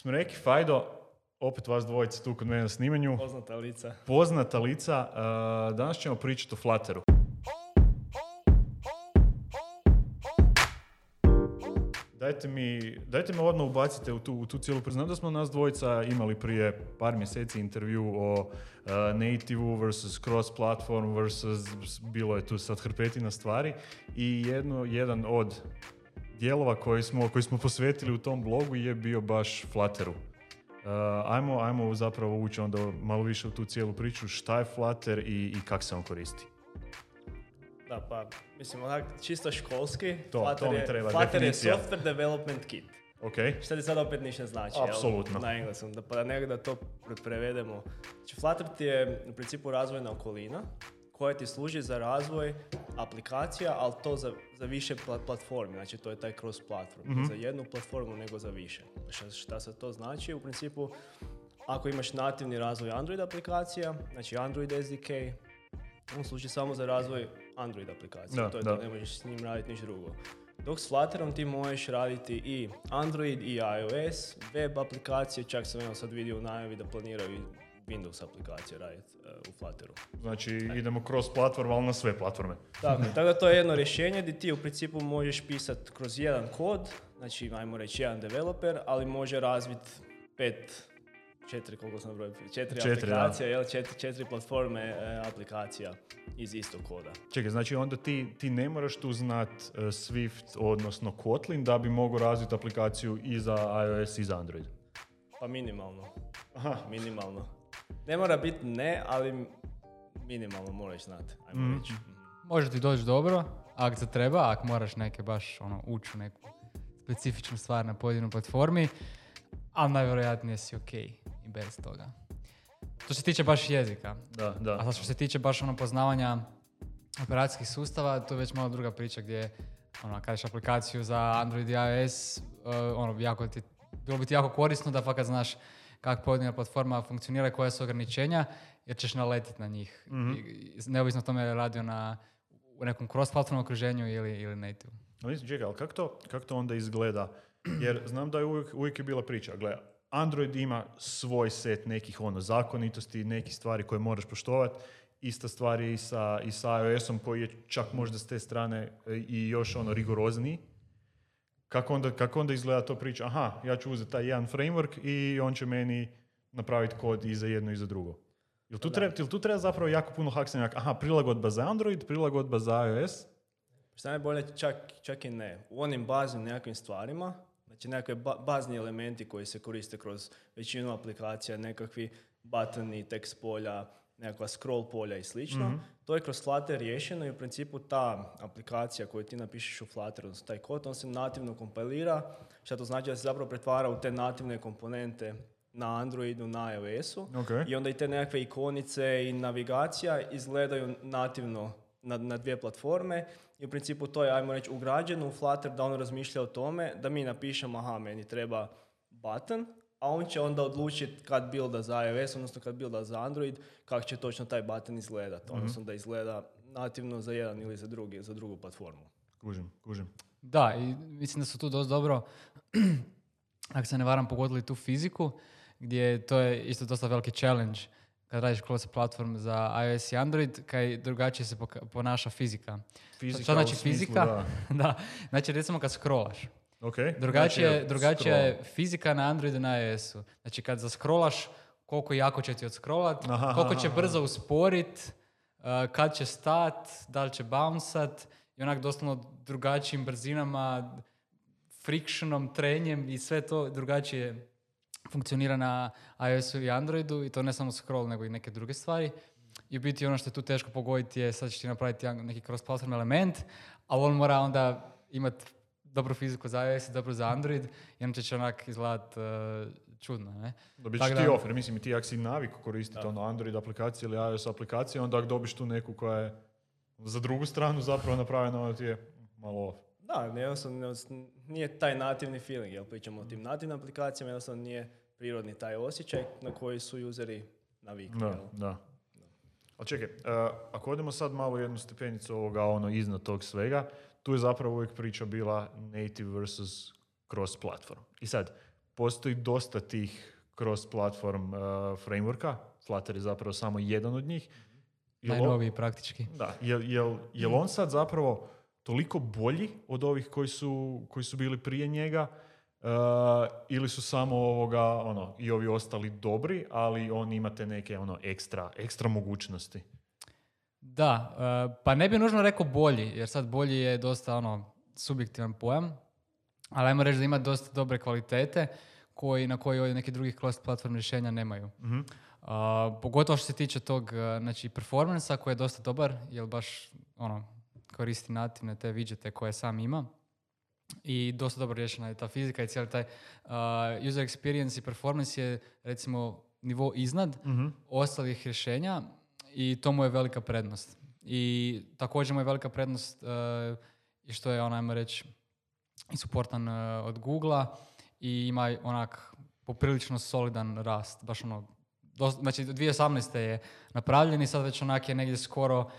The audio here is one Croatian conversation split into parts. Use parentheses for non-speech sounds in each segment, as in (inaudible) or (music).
smo rekli, Fajdo, opet vas dvojica tu kod mene na snimanju, Poznata lica. poznata lica, uh, danas ćemo pričati o Flutteru. Dajte mi, dajte me odmah ubacite u tu, u tu cijelu priču. Znam da smo nas dvojica imali prije par mjeseci intervju o uh, native versus cross platform versus bilo je tu sad hrpetina stvari i jedno, jedan od dijelova koji smo, koji smo posvetili u tom blogu je bio baš Flutteru. Uh, ajmo, ajmo zapravo ući onda malo više u tu cijelu priču, šta je Flutter i, i kak se on koristi. Da, pa, mislim, onak, čisto školski, To, Flutter, to mi je, treba, Flutter je software development kit. Ok, Šta ti sad opet ništa znači, jel? Apsolutno. Na engleskom, da, pa da nek da to pre- prevedemo. Znači, Flutter ti je u principu razvojna okolina koja ti služi za razvoj aplikacija, ali to za, za više pla- platformi, znači to je taj cross platform, Mhm. za jednu platformu nego za više. Šta, šta se to znači? U principu, ako imaš nativni razvoj Android aplikacija, znači Android SDK, on služi samo za razvoj Android aplikacije. Da, to je da. to, ne možeš s njim raditi ništa drugo. Dok s Flutterom ti možeš raditi i Android i iOS, web aplikacije, čak sam evo sad vidio u najavi da planiraju Windows aplikacije raditi e, u Flutteru. znači idemo cross platform, ali na sve platforme. Tako, tako da to je jedno rješenje gdje ti u principu možeš pisati kroz jedan kod, znači ajmo reći jedan developer, ali može razviti pet, četiri, koliko sam broj, četiri, Četiri, aplikacija, jel, četiri, četiri platforme e, aplikacija iz istog koda. Čekaj, znači onda ti, ti ne moraš tu znat uh, Swift, odnosno Kotlin, da bi mogao razviti aplikaciju i za iOS i za Android. Pa minimalno. Aha. Minimalno. Ne mora biti ne, ali minimalno moraš znati. Ajmo Mhm. reći. Može ti doći dobro, ako se treba, ako moraš neke baš ono, ući u neku specifičnu stvar na pojedinoj platformi, ali najvjerojatnije si ok i bez toga. Što se tiče baš jezika, Da, da. a sad što se tiče baš ono poznavanja operacijskih sustava, to je već malo druga priča gdje ono, kažeš aplikaciju za Android i iOS, uh, ono, jako ti, bilo bi ti jako korisno da fakat znaš kako pojedina platforma funkcionira koja su ograničenja, jer ćeš naletiti na njih. Mhm. I, neovisno o tome je radio na, u nekom cross-platformnom okruženju ili, ili native. Ali mislim, čekaj, ali kako to, kak to onda izgleda? Jer znam da je uvijek, uvijek je bila priča. Gle, Android ima svoj set nekih ono zakonitosti, nekih stvari koje moraš poštovati. Ista stvar je i sa, i sa iOS-om koji je čak možda s te strane e, i još ono rigorozniji. Kako onda, kako onda izgleda to priča? Aha, ja ću uzeti taj jedan framework i on će meni napraviti kod i za jedno i za drugo. Jel tu, treba, jel tu treba zapravo jako puno haksanja? Aha, prilagodba za Android, prilagodba za iOS? Šta je bolje, čak, čak i ne. U onim baznim nekakvim stvarima, znači nekakve ba- bazni elementi koji se koriste kroz većinu aplikacija, nekakvi buttoni, tekst polja, nekakva scroll polja i slično, to je kroz Flutter riješeno i u principu ta aplikacija koju ti napišeš u Flutter, odnosno taj kod, on se nativno kompilira, što to znači da se zapravo pretvara u te nativne komponente na Androidu, na iOS-u Ok. i onda i te nekakve ikonice i navigacija izgledaju nativno na, na dvije platforme i u principu to je, ajmo reći, ugrađeno u Flutter da on razmišlja o tome da mi napišemo, aha, meni treba button, a on će onda odlučiti kad builda za iOS, odnosno kad builda za Android, kako će točno taj button izgledati, odnosno da izgleda nativno za jedan ili za, drugi, za drugu platformu. Kužim, kužim. Da, i mislim da su tu dosta dobro, (clears throat) ako se ne varam, pogodili tu fiziku, gdje to je isto dosta veliki challenge kad radiš cross platform za iOS i Android, kaj drugačije se ponaša fizika. Fizika Šta znači smislu, fizika? da. (laughs) da, znači recimo kad scrollaš. Ok. Drugačije, Znači, drugačija je fizika na Androidu na iOS-u. Znači kad zaskrolaš, koliko jako će ti odscrollat, Aha, koliko će aha, brzo usporit, uh, kad će stat, da li će bounceat i onak doslovno drugačijim brzinama, frictionom, trenjem i sve to drugačije funkcionira na iOS-u i Androidu i to ne samo scroll nego i neke druge stvari. I u biti ono što je tu teško pogoditi je sad ćeš ti napraviti neki cross-platform element, ali on mora onda imati dobru fiziku za iOS i dobru za Android i onda će onak izgledat uh, čudno, ne? Dobit ćeš da- ti offer, mislim i ti ako si navik koristiti ono Android aplikacije ili iOS aplikacije, onda ako dobiš tu neku koja je za drugu stranu zapravo napravljena, onda ti je malo off. Da, jednostavno nije taj nativni feeling, jel pričamo o tim nativnim aplikacijama, jednostavno nije prirodni taj osjećaj na koji su useri navikli. Da, jel? da. Ali čekaj, uh, ako odemo sad malo jednu stepenicu ovoga ono iznad tog svega, tu je zapravo uvijek priča bila native versus cross platform. I sad, postoji dosta tih cross-platform uh, frameworka. Flutter je zapravo samo jedan od njih. Jel o- Najnoviji praktički. Da, jel, jel, jel on sad zapravo toliko bolji od ovih koji su, koji su bili prije njega uh, ili su samo ovoga, ono, i ovi ostali dobri, ali on imate neke ono, ekstra, ekstra mogućnosti. Da, e, pa ne bi nužno rekao bolji, jer sad bolji je dosta ono subjektivan pojam, ali ajmo reći da ima dosta dobre kvalitete koji, na koji ovdje neki drugih cross platform rješenja nemaju. Mhm. A, pogotovo što se tiče tog e, znači, performansa koji je dosta dobar, jer baš ono, koristi nativne te widgete koje sam ima. I dosta dobro riješena je ta fizika i cijeli taj a, user experience i performance je recimo nivo iznad Mhm. ostalih rješenja i to mu je velika prednost. I također mu je velika prednost uh, i što je, ono, ajmo reći, i suportan uh, od google i ima onak poprilično solidan rast. Baš ono, dos- znači 2018. je napravljen i sad već onak je negdje skoro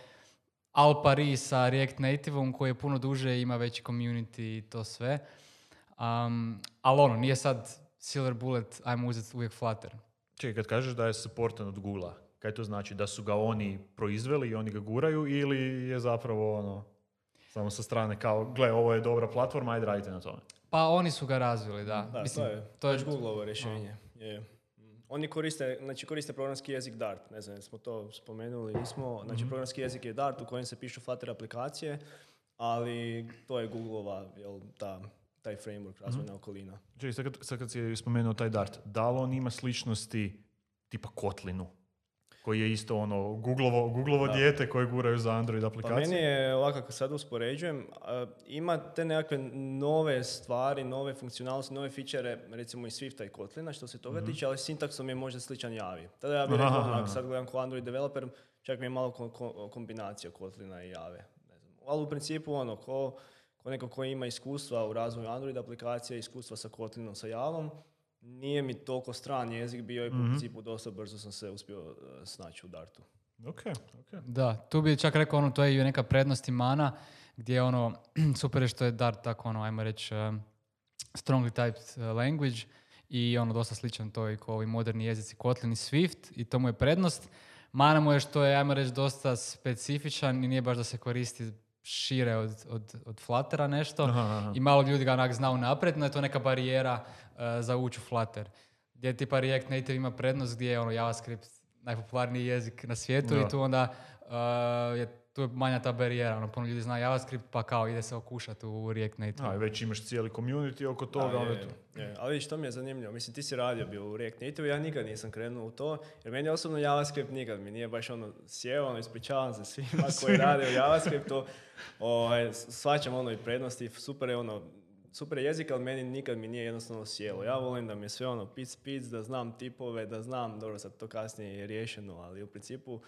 al pari sa React Nativeom koji je puno duže ima veći community i to sve. Um, ali ono, nije sad silver bullet, ajmo uzeti uvijek Flutter. Čekaj, kad kažeš da je supportan od Google-a, kaj to znači? Da su ga oni proizveli i oni ga guraju ili je zapravo ono, samo sa strane kao, gle, ovo je dobra platforma, ajde radite na tome. Pa oni su ga razvili, da. Da, Mislim, to je, to je Googleovo rješenje. Je. Oni koriste, znači koriste programski jezik Dart, ne znam, jesmo to spomenuli, nismo. Znači programski jezik je Dart u kojem se pišu Flutter aplikacije, ali to je Googleova, jel, ta, taj framework, razvojna okolina. Čekaj, sad kad, sad kad si spomenuo taj Dart, da li on ima sličnosti tipa Kotlinu? Koji je isto ono Googlovo, Googlovo Da. dijete koje guraju za Android Pa aplikacije. meni je ovako kad sad uspoređujem, ima te nekakve nove stvari, nove funkcionalnosti, nove fičere, recimo i Swifta i Kotlina što se toga tiče, ali sintaksom je možda sličan Javi. Tada ja bih rekao, onak, aha. sad gledam kao Android developer, čak mi je malo ko- ko- kombinacija Kotlina i Jave. Ne znam. Ali u principu ono, ko, ko neko ko ima iskustva u razvoju Android aplikacije, iskustva sa Kotlinom, sa Javom, nije mi toliko stran jezik bio i u principu dosta brzo sam se uspio e, snaći u Dartu. Ok, ok. Da, tu bi čak rekao ono, to je i neka prednost i mana, gdje je ono, (clears throat) super je što je Dart tako ono, ajmo reći, um, strongly typed uh, language i ono dosta sličan to i kao ovi moderni jezici Kotlin i Swift i to mu je prednost. Mana mu je što je, ajmo reći, dosta specifičan i nije baš da se koristi šire od, od, od Fluttera nešto Aha, aha. i malo ljudi ga onak zna unaprijed, no je to neka barijera uh, za ući u Flutter. Gdje tipa React Native ima prednost gdje je ono JavaScript najpopularniji jezik na svijetu Da. i tu onda uh, je tu je manja ta barijera. Ono, puno ljudi zna JavaScript pa kao ide se okušati u React Native. A, već imaš cijeli community oko toga. Da, ono je, je to. je. Ali vidiš, to mi je zanimljivo. Mislim, ti si radio bio u React Native, ja nikad nisam krenuo u to, jer meni osobno JavaScript nikad mi nije baš ono sjeo, ono, ispričavam se svima (laughs) koji rade u JavaScriptu, ovaj, svačam ono i prednosti, super je ono, super je jezik, ali meni nikad mi nije jednostavno sjelo. Ja volim da mi je sve ono pic pic, da znam tipove, da znam, dobro sad to kasnije je riješeno, ali u principu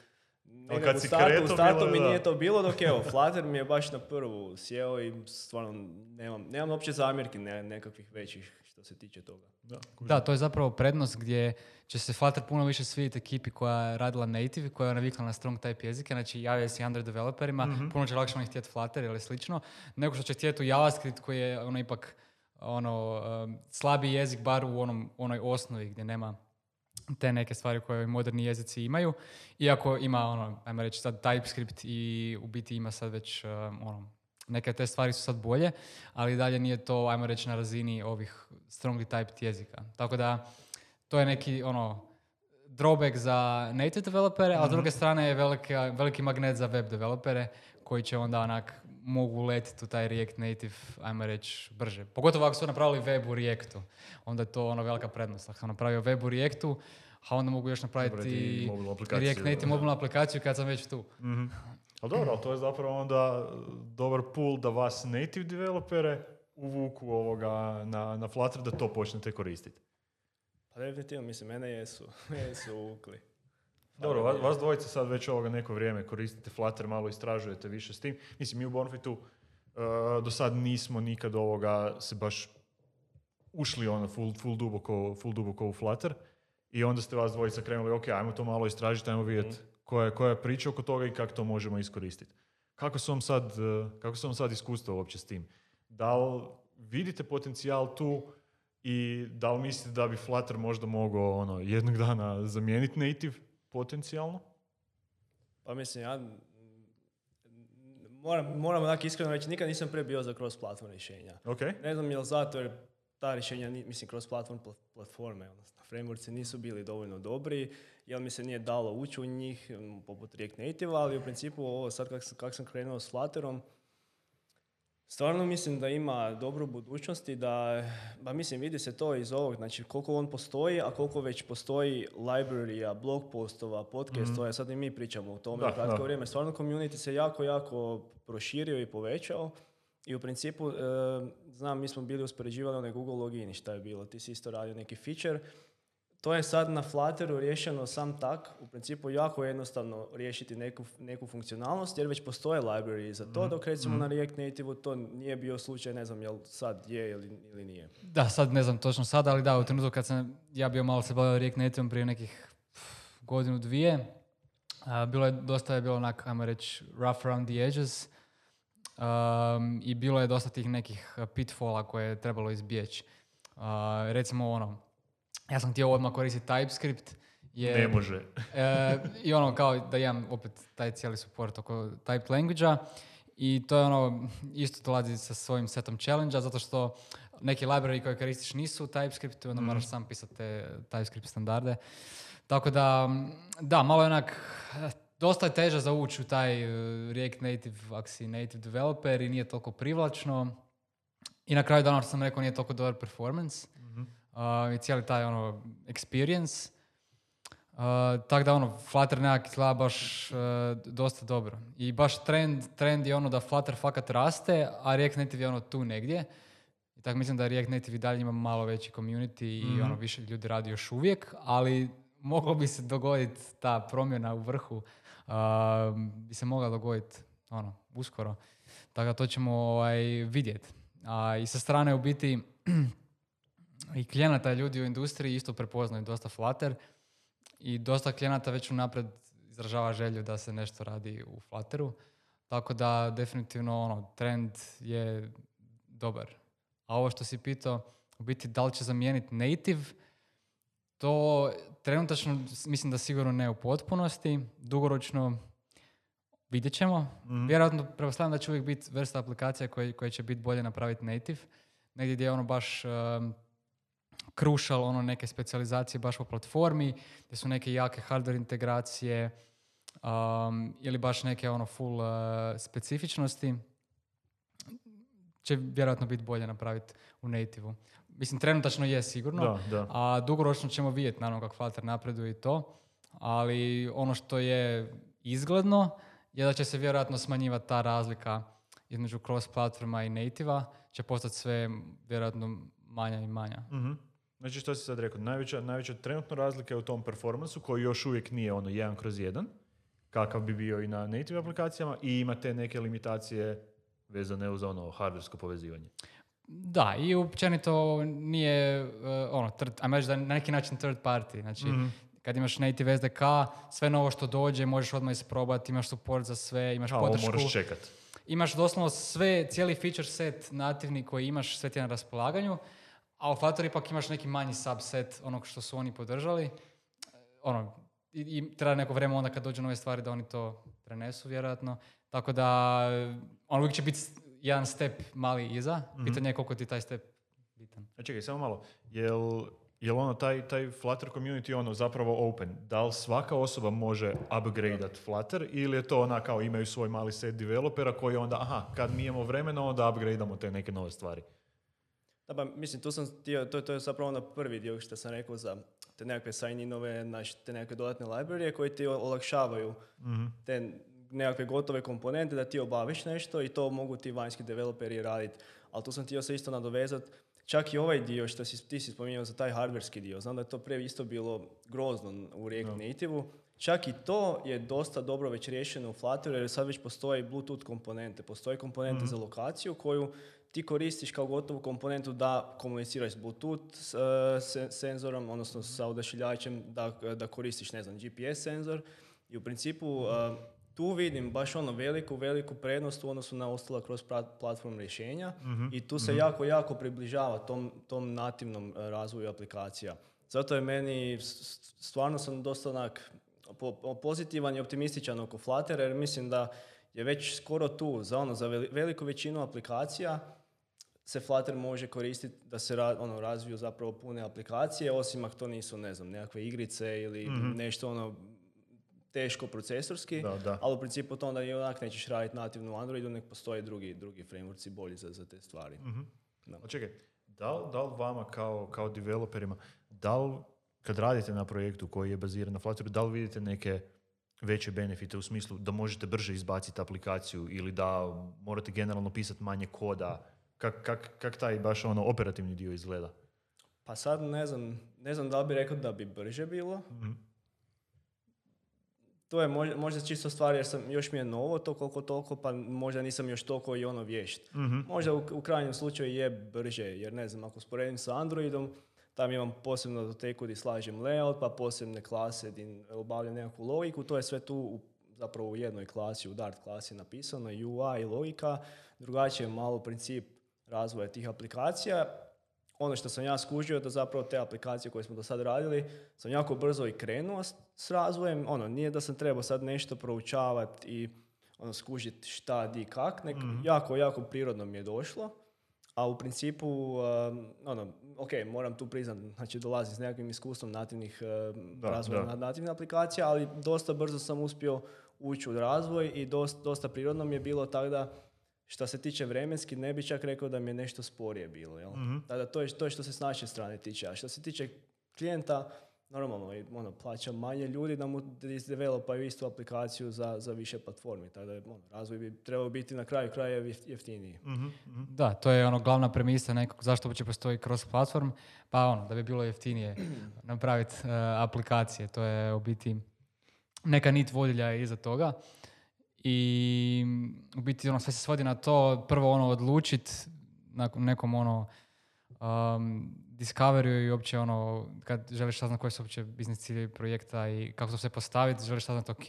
nekako kad u si startu, u startu mi da. nije to bilo, dok evo, Flutter mi je baš na prvu sjeo i stvarno nemam, nemam uopće zamjerki ne, nekakvih većih što se tiče toga. Da. Da, to je zapravo prednost gdje će se Flutter puno više svidjeti ekipi koja je radila native, koja je navikla na strong type jezike, znači javlja se Android developerima, puno će lakše oni htjeti Flutter ili slično, nego što će htjeti u JavaScript koji je ono ipak ono, um, slabiji jezik bar u onom, onoj osnovi gdje nema te neke stvari koje moderni jezici imaju. Iako ima, ono, ajmo reći sad TypeScript i u biti ima sad već, um, ono, neke te stvari su sad bolje, ali dalje nije to, ajmo reći, na razini ovih strongly typed jezika. Tako da, to je neki, ono, drawback za native developere, a s druge strane je veliki, veliki magnet za web developere koji će onda onak mogu letiti u taj React Native, ajmo reći, brže. Pogotovo ako su napravili web u Reactu, onda je to ono velika prednost. Ako sam napravio web u Reactu, a onda mogu još napraviti React Native mobilnu aplikaciju kad sam već tu. Mhm. Ali dobro, ali to je zapravo onda dobar pool da vas native developere uvuku ovoga na, na Flutter da to počnete koristiti. Pa definitivno, mislim, mene jesu, (laughs) mene su uvukli. Dobro, vas, vas dvojica sad već ovoga neko vrijeme koristite Flutter, malo istražujete više s tim. Mislim, mi u Bonfitu uh, do sad nismo nikad ovoga se baš ušli ono full, full, duboko, full duboko u Flutter i onda ste vas dvojica krenuli, ok, ajmo to malo istražiti, ajmo vidjeti koja, je- koja je priča oko toga i kako to možemo iskoristiti. Kako su vam sad, uh, kako su vam sad iskustva uopće s tim? Da li vidite potencijal tu I da li mislite da bi Flutter možda mogao ono, jednog dana zamijeniti native potencijalno? Pa mislim, ja moram, moram onak iskreno reći, nikad nisam pre bio za cross-platform rješenja. Ok. Ne znam jel zato jer ta rješenja, mislim, cross-platform pl- platforme, odnosno frameworksi nisu bili dovoljno dobri, jel mi se nije dalo ući u njih, poput React Native, ali u principu ovo sad kak, sam- kak sam krenuo s Flutterom, Stvarno mislim da ima dobru budućnost i da, ba mislim, vidi se to iz ovog, znači koliko on postoji, a koliko već postoji librarya, blog postova, podcastova, sad i mi pričamo o tome Da, kratko da. vrijeme. Stvarno community se jako, jako proširio i povećao i u principu, e, znam, mi smo bili uspoređivali onaj Google login i šta je bilo, ti si isto radio neki feature, to je sad na Flutteru riješeno sam tak, u principu jako jednostavno riješiti neku, neku funkcionalnost jer već postoje library za to, dok recimo na React Native to nije bio slučaj, ne znam jel sad je ili, ili nije. Da, sad ne znam točno sada, ali da, u trenutku kad sam ja bio malo se bavio React Nativeom prije nekih godinu, dvije, a, bilo je, dosta je bilo onak, ajmo reći, rough around the edges um, i bilo je dosta tih nekih pitfalla koje je trebalo izbjeći. A, recimo ono, ja sam htio odmah koristiti TypeScript, jer, Ne može. (laughs) E, I ono, kao da imam opet taj cijeli support oko type language i to je ono, isto dolazi sa svojim setom challenge zato što neki library koje koristiš nisu u TypeScriptu, onda moraš sam pisati te TypeScript standarde. Tako da, da, malo je onak, dosta je teže za ući u taj eh, React Native, ako si native developer i nije toliko privlačno. I na kraju dana, što sam rekao, nije toliko dobar performance. Uh, i cijeli taj ono experience. Uh, tako da ono, Flutter nekak izgleda baš uh, dosta dobro. I baš trend, trend je ono da Flutter fakat raste, a React Native je ono tu negdje. I tako mislim da React Native i dalje ima malo veći community i ono više ljudi radi još uvijek, ali moglo bi se dogoditi ta promjena u vrhu, uh, bi se mogla dogoditi ono, uskoro. Tako da to ćemo ovaj, vidjeti. A i sa strane u biti (clears throat) i klijenata ljudi u industriji isto prepoznaju dosta Flutter i dosta klijenata već unaprijed izražava želju da se nešto radi u Flutteru. Tako da definitivno ono, trend je dobar. A ovo što si pitao, u biti da li će zamijeniti native, to trenutačno mislim da sigurno ne u potpunosti, dugoročno vidjet ćemo. Vjerojatno pretpostavljam da će uvijek biti vrsta aplikacija koje, koje će biti bolje napraviti native. Negdje gdje je ono baš um, crucial, ono neke specijalizacije baš po platformi, gdje su neke jake hardware integracije um, ili baš neke ono full uh, specifičnosti, će vjerojatno biti bolje napraviti u native Mislim, trenutačno je sigurno, Da, da. a dugoročno ćemo vidjeti naravno kako Flutter napreduje i to, ali ono što je izgledno je da će se vjerojatno smanjivati ta razlika između cross platforma i nativa, će postati sve vjerojatno manja i manja. Mhm. Znači što si sad rekao, najveća, najveća trenutno razlika je u tom performansu koji još uvijek nije ono jedan kroz jedan, kakav bi bio i na native aplikacijama i ima te neke limitacije vezane uz ono hardversko povezivanje. Da, i općenito nije, uh, ono, third, ajmo reći da na neki način third party. Znači, kad imaš native SDK, sve novo što dođe možeš odmah isprobati, imaš support za sve, imaš A, ovo podršku. moraš čekat. Imaš doslovno sve, cijeli feature set nativni koji imaš, sve ti je na raspolaganju, a u Flutter ipak imaš neki manji subset onog što su oni podržali. Ono, i, i treba neko vrijeme onda kad dođu nove stvari da oni to prenesu vjerojatno. Tako da, on uvijek će biti jedan step mali iza. Pitanje je koliko ti taj step bitan. A čekaj, samo malo. Jel, jel ono, taj, taj Flutter community ono zapravo open? Da li svaka osoba može upgradeat Flutter ili je to ona kao imaju svoj mali set developera koji onda, aha, kad mi imamo vremena, onda upgradeamo te neke nove stvari. Da, pa mislim, tu sam htio, to, to je zapravo ono prvi dio što sam rekao za te nekakve sign-inove, znači te nekakve dodatne librarije koji ti olakšavaju te nekakve gotove komponente da ti obaviš nešto i to mogu ti vanjski developeri raditi. Ali tu sam htio se isto nadovezati, čak i ovaj dio što si, ti si spominjao za taj hardverski dio, znam da je to prije isto bilo grozno u React Native-u, čak i to je dosta dobro već riješeno u Flutteru jer sad već postoje Bluetooth komponente, postoje komponente za lokaciju koju ti koristiš kao gotovu komponentu da komuniciraš s Bluetooth s, e, se- senzorom, odnosno sa odašiljačem, da, da koristiš, ne znam, GPS senzor. I u principu e, tu vidim baš ono veliku, veliku prednost u odnosu na ostala kroz platform rješenja i tu se jako, jako približava tom, tom nativnom e, razvoju aplikacija. Zato je meni, stvarno sam dosta onak po- pozitivan i optimističan oko Fluttera jer mislim da je već skoro tu za ono, za veli- veliku većinu aplikacija se Flutter može koristiti da se ra- ono, razviju zapravo pune aplikacije, osim ako to nisu, ne znam, nekakve igrice ili nešto ono teško procesorski, Da, da. ali u principu to onda i onak nećeš raditi nativno u Androidu, nek postoje drugi, drugi frameworkci bolji za, za te stvari. A čekaj, da li, da li vama kao, kao developerima, da li kad radite na projektu koji je baziran na Flutteru, da li vidite neke veće benefite u smislu da možete brže izbaciti aplikaciju ili da morate generalno pisati manje koda? Kak, kak, kak taj baš ono operativni dio izgleda? Pa sad ne znam, ne znam da li bi rekao da bi brže bilo. To je možda, možda čisto stvar jer sam, još mi je novo to koliko toliko, pa možda nisam još toliko i ono vješt. Možda u, u krajnjem slučaju je brže, jer ne znam, ako sporedim sa Androidom, tam imam posebno doteku gdje slažem layout, pa posebne klase gdje obavljam nekakvu logiku, to je sve tu u, zapravo u jednoj klasi, u Dart klasi napisano, UI i logika, drugačije je malo princip razvoja tih aplikacija. Ono što sam ja skužio da zapravo te aplikacije koje smo do sad radili sam jako brzo i krenuo s, s razvojem. Ono, nije da sam trebao sad nešto proučavati i ono, skužiti šta, di, kak, nek jako, jako prirodno mi je došlo. A u principu, um, ono, ok, moram tu priznat, znači dolazi s nekakvim iskustvom nativnih um, Da, razvoja da. na- nativnih aplikacija, ali dosta brzo sam uspio ući u razvoj i dosta, dosta prirodno mi je bilo tako da što se tiče vremenski, ne bi čak rekao da mi je nešto sporije bilo. Jel? Tako da to je, to je što se s naše strane tiče. A što se tiče klijenta, normalno, ono, plaća manje ljudi da mu izdevelopaju istu aplikaciju za, za više platformi. Tako da ono, razvoj bi trebao biti na kraju kraja jef- jeftiniji. Da, to je ono glavna premisa nekog zašto uopće postoji cross platform, pa ono, da bi bilo jeftinije (clears throat) napraviti e, aplikacije. To je u biti neka nit vodilja iza toga. I u biti ono sve se svodi na to prvo ono odlučit nakon nekom ono um, discoveryu i uopće ono kad želiš saznat koji su uopće biznis ciljevi projekta i kako to sve postaviti, želiš saznat ok,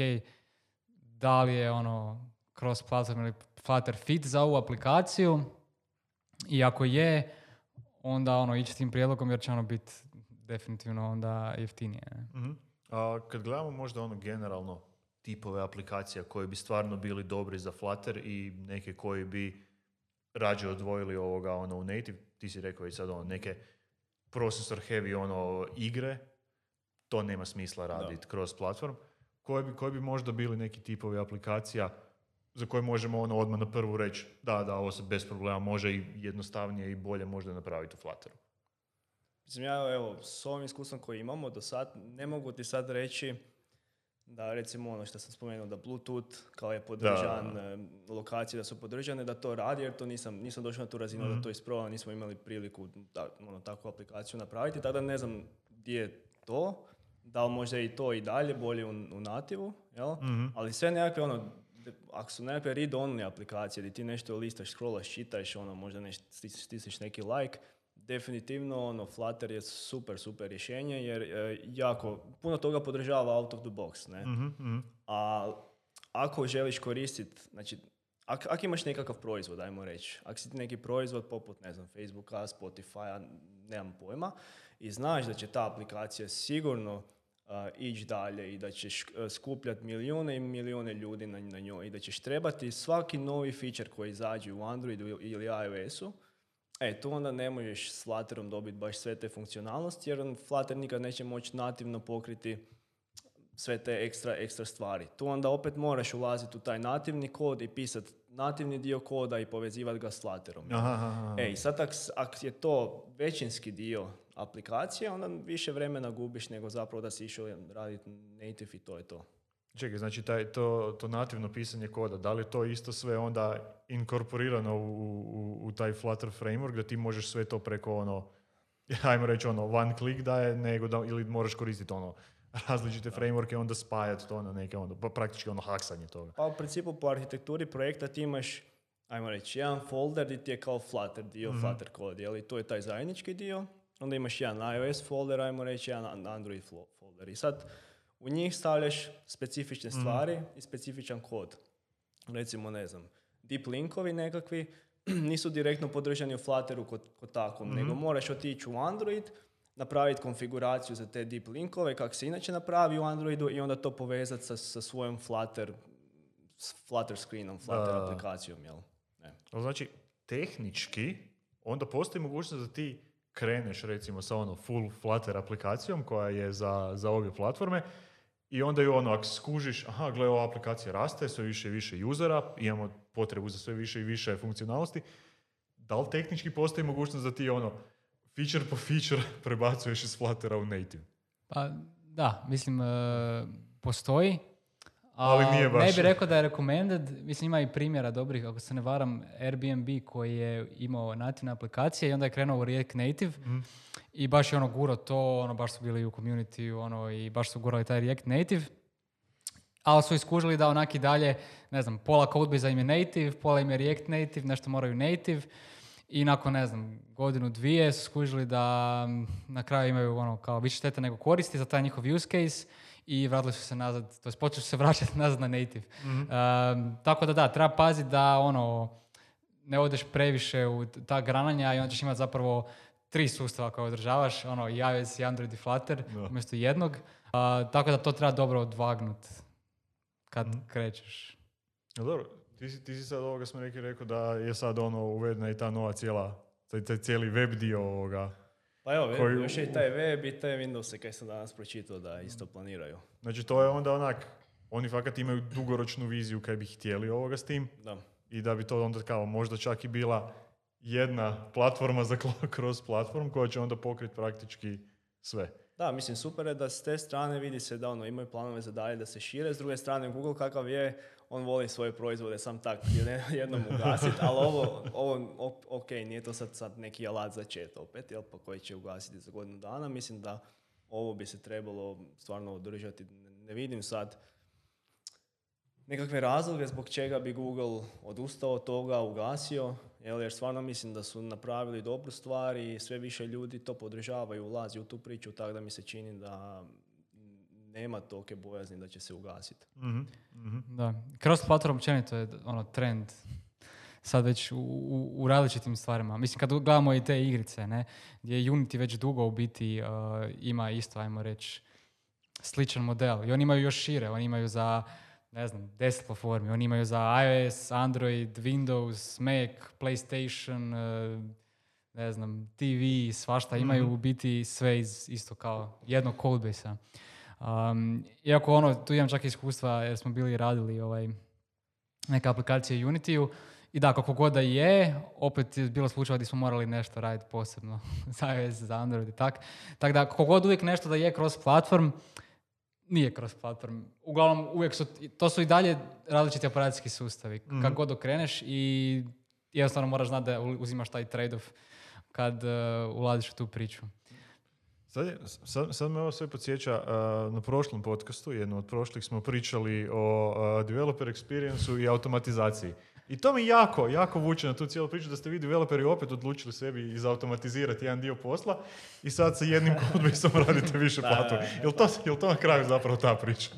da li je ono cross platform ili Flutter fit za ovu aplikaciju i ako je, onda ono ići tim prijedlogom jer će ono biti definitivno onda jeftinije. Mhm. A kad gledamo možda ono generalno tipove aplikacija koji bi stvarno bili dobri za Flutter i neke koji bi rađe odvojili ovoga ono u native, ti si rekao i sad ono neke processor heavy ono igre, to nema smisla raditi kroz platform. Koji bi, koji bi možda bili neki tipovi aplikacija za koje možemo ono odmah na prvu reći da, da, ovo se bez problema može i jednostavnije i bolje možda napraviti u Flutteru. Mislim, ja evo, s ovim iskustvom koji imamo do sad, ne mogu ti sad reći da recimo ono što sam spomenuo, da Bluetooth kao je podržan, e, lokacije da su podržane, da to radi, jer to nisam, nisam došao na tu razinu da to isprobam, nismo imali priliku da, ono, takvu aplikaciju napraviti, tada ne znam gdje je to, da li možda i to i dalje bolje u, u nativu, jel? ali sve nekakve ono, ako su nekakve read-only aplikacije gdje ti nešto listaš, scrollaš, čitaš, ono, možda nešto, stis- stisneš neki like, definitivno ono, Flutter je super, super rješenje jer e, jako, puno toga podržava out of the box, ne? A ako želiš koristiti, znači, ak, ako imaš nekakav proizvod, ajmo reći, ako si ti neki proizvod poput, ne znam, Facebooka, Spotify, nemam pojma, i znaš da će ta aplikacija sigurno ići dalje i da ćeš uh, skupljati milijune i milijune ljudi na, na njoj i da ćeš trebati svaki novi feature koji izađe u Androidu ili- ili iOS-u, E, tu onda ne možeš s Flutterom dobiti baš sve te funkcionalnosti, jer Flutter nikad neće moći nativno pokriti sve te ekstra, ekstra stvari. Tu onda opet moraš ulaziti u taj nativni kod i pisati nativni dio koda i povezivati ga s Flutterom. Aha, aha, aha. E, i sad ako ak je to većinski dio aplikacije, onda više vremena gubiš nego zapravo da si išao raditi native i to je to. Čekaj, znači taj, to, to nativno pisanje koda, da li to isto sve onda inkorporirano u, u, u taj Flutter framework, da ti možeš sve to preko ono, (laughs) ajmo reći ono, one click da je, nego da, ili moraš koristiti ono, (laughs) različite frameworke, onda spajati to na neke ono, pa praktički ono haksanje toga. Pa u principu po arhitekturi projekta ti imaš, ajmo reći, jedan folder gdje ti je kao Flutter dio, Flutter kod, jel? To je taj zajednički dio. Onda imaš jedan iOS folder, ajmo reći, jedan Android folder. I sad U njih stavljaš specifične stvari i specifičan kod. Recimo, ne znam, deep linkovi nekakvi (clears throat) nisu direktno podržani u Flutteru kod, kod takvom, nego moraš otići u Android, napraviti konfiguraciju za te deep linkove, kako se inače napravi u Androidu i onda to povezati sa, sa svojom Flutter, s Flutter screenom, Flutter Da. aplikacijom, jel? Ne. Znači, tehnički, onda postoji mogućnost da ti kreneš recimo sa ono full Flutter aplikacijom koja je za, za obje platforme i onda ju ono, ako skužiš, aha, gle, ova aplikacija raste, sve više i više usera, imamo potrebu za sve više i više funkcionalnosti, da li tehnički postoji mogućnost da ti ono, feature po feature (laughs) prebacuješ iz Fluttera u native? Pa da, mislim, e, postoji. Ali nije baš. Ne bih rekao da je recommended, mislim ima i primjera dobrih, ako se ne varam, Airbnb koji je imao nativne aplikacije i onda je krenuo u React Native Mhm. i baš je ono guro to, ono baš su bili u community ono, i baš su gurali taj React Native. Ali su iskužili da onak i dalje, ne znam, pola codebase im je native, pola im je React Native, nešto moraju native. I nakon, ne znam, godinu, dvije su skužili da mm, na kraju imaju ono kao više štete nego koristi za taj njihov use case i vratili su se nazad, to jest počeli su se (laughs) vraćati nazad na native. Um, tako da da, treba paziti da ono, ne odeš previše u ta grananja i onda ćeš imati zapravo tri sustava koje održavaš, ono, i iOS, i Android i Flutter, Da. umjesto jednog. A, tako da to treba dobro odvagnut kad krećeš. No dobro, ti si, ti si sad ovoga smo neki rekao da je sad ono uvedena i ta nova cijela, taj, taj cijeli web dio ovoga. Pa evo, Koji- još je i taj web i te Windows kaj sam danas pročitao da isto planiraju. Znači to je onda onak, oni fakat imaju dugoročnu viziju kaj bi htjeli ovoga s tim Da. i da bi to onda kao možda čak i bila jedna platforma za cross (laughs) platform koja će onda pokriti praktički sve. Da, mislim, super je da s te strane vidi se da ono, imaju planove za dalje da se šire. S druge strane, Google kakav je, on voli svoje proizvode sam tak jednom ugasiti, ali ovo, ovo ok, nije to sad, sad neki alat za chat opet, jel, pa koji će ugasiti za godinu dana. Mislim da ovo bi se trebalo stvarno održati. Ne vidim sad nekakve razloge zbog čega bi Google odustao od toga, ugasio, jel, jer stvarno mislim da su napravili dobru stvar i sve više ljudi to podržavaju, ulazi u tu priču, tako da mi se čini da nema tolike bojazni da će se ugasiti. Mhm, mhm. Da, cross platform općenito je ono trend sad već u, u, u različitim stvarima. Mislim, kad gledamo i te igrice, ne, gdje Unity već dugo u biti uh, ima isto, ajmo reći, sličan model. I oni imaju još šire, oni imaju za, ne znam, 10 platformi, oni imaju za iOS, Android, Windows, Mac, PlayStation, uh, ne znam, TV, svašta, imaju u biti sve iz isto kao jednog codebase-a. Um, iako ono, tu imam čak iskustva jer smo bili radili ovaj, neke aplikacije Unity-u i da, kako god da je, opet je bilo slučajeva gdje smo morali nešto raditi posebno (laughs) za iOS, za Android i tak. Tako da, kako god uvijek nešto da je cross platform, nije cross platform. Uglavnom, uvijek su, to su i dalje različiti operacijski sustavi. Kako god okreneš i jednostavno moraš znati da uzimaš taj trade-off kad uh, ulaziš u tu priču. Sad, je- sad, sad me ovo sve podsjeća, uh, na prošlom podcastu, jednom od prošlih smo pričali o uh, developer experience i automatizaciji. I to mi jako, jako vuče na tu cijelu priču da ste vi developeri opet odlučili sebi izautomatizirati jedan dio posla i sad sa jednim (laughs) codebaseom radite više platformi. Jel to, jel to na kraju zapravo ta priča?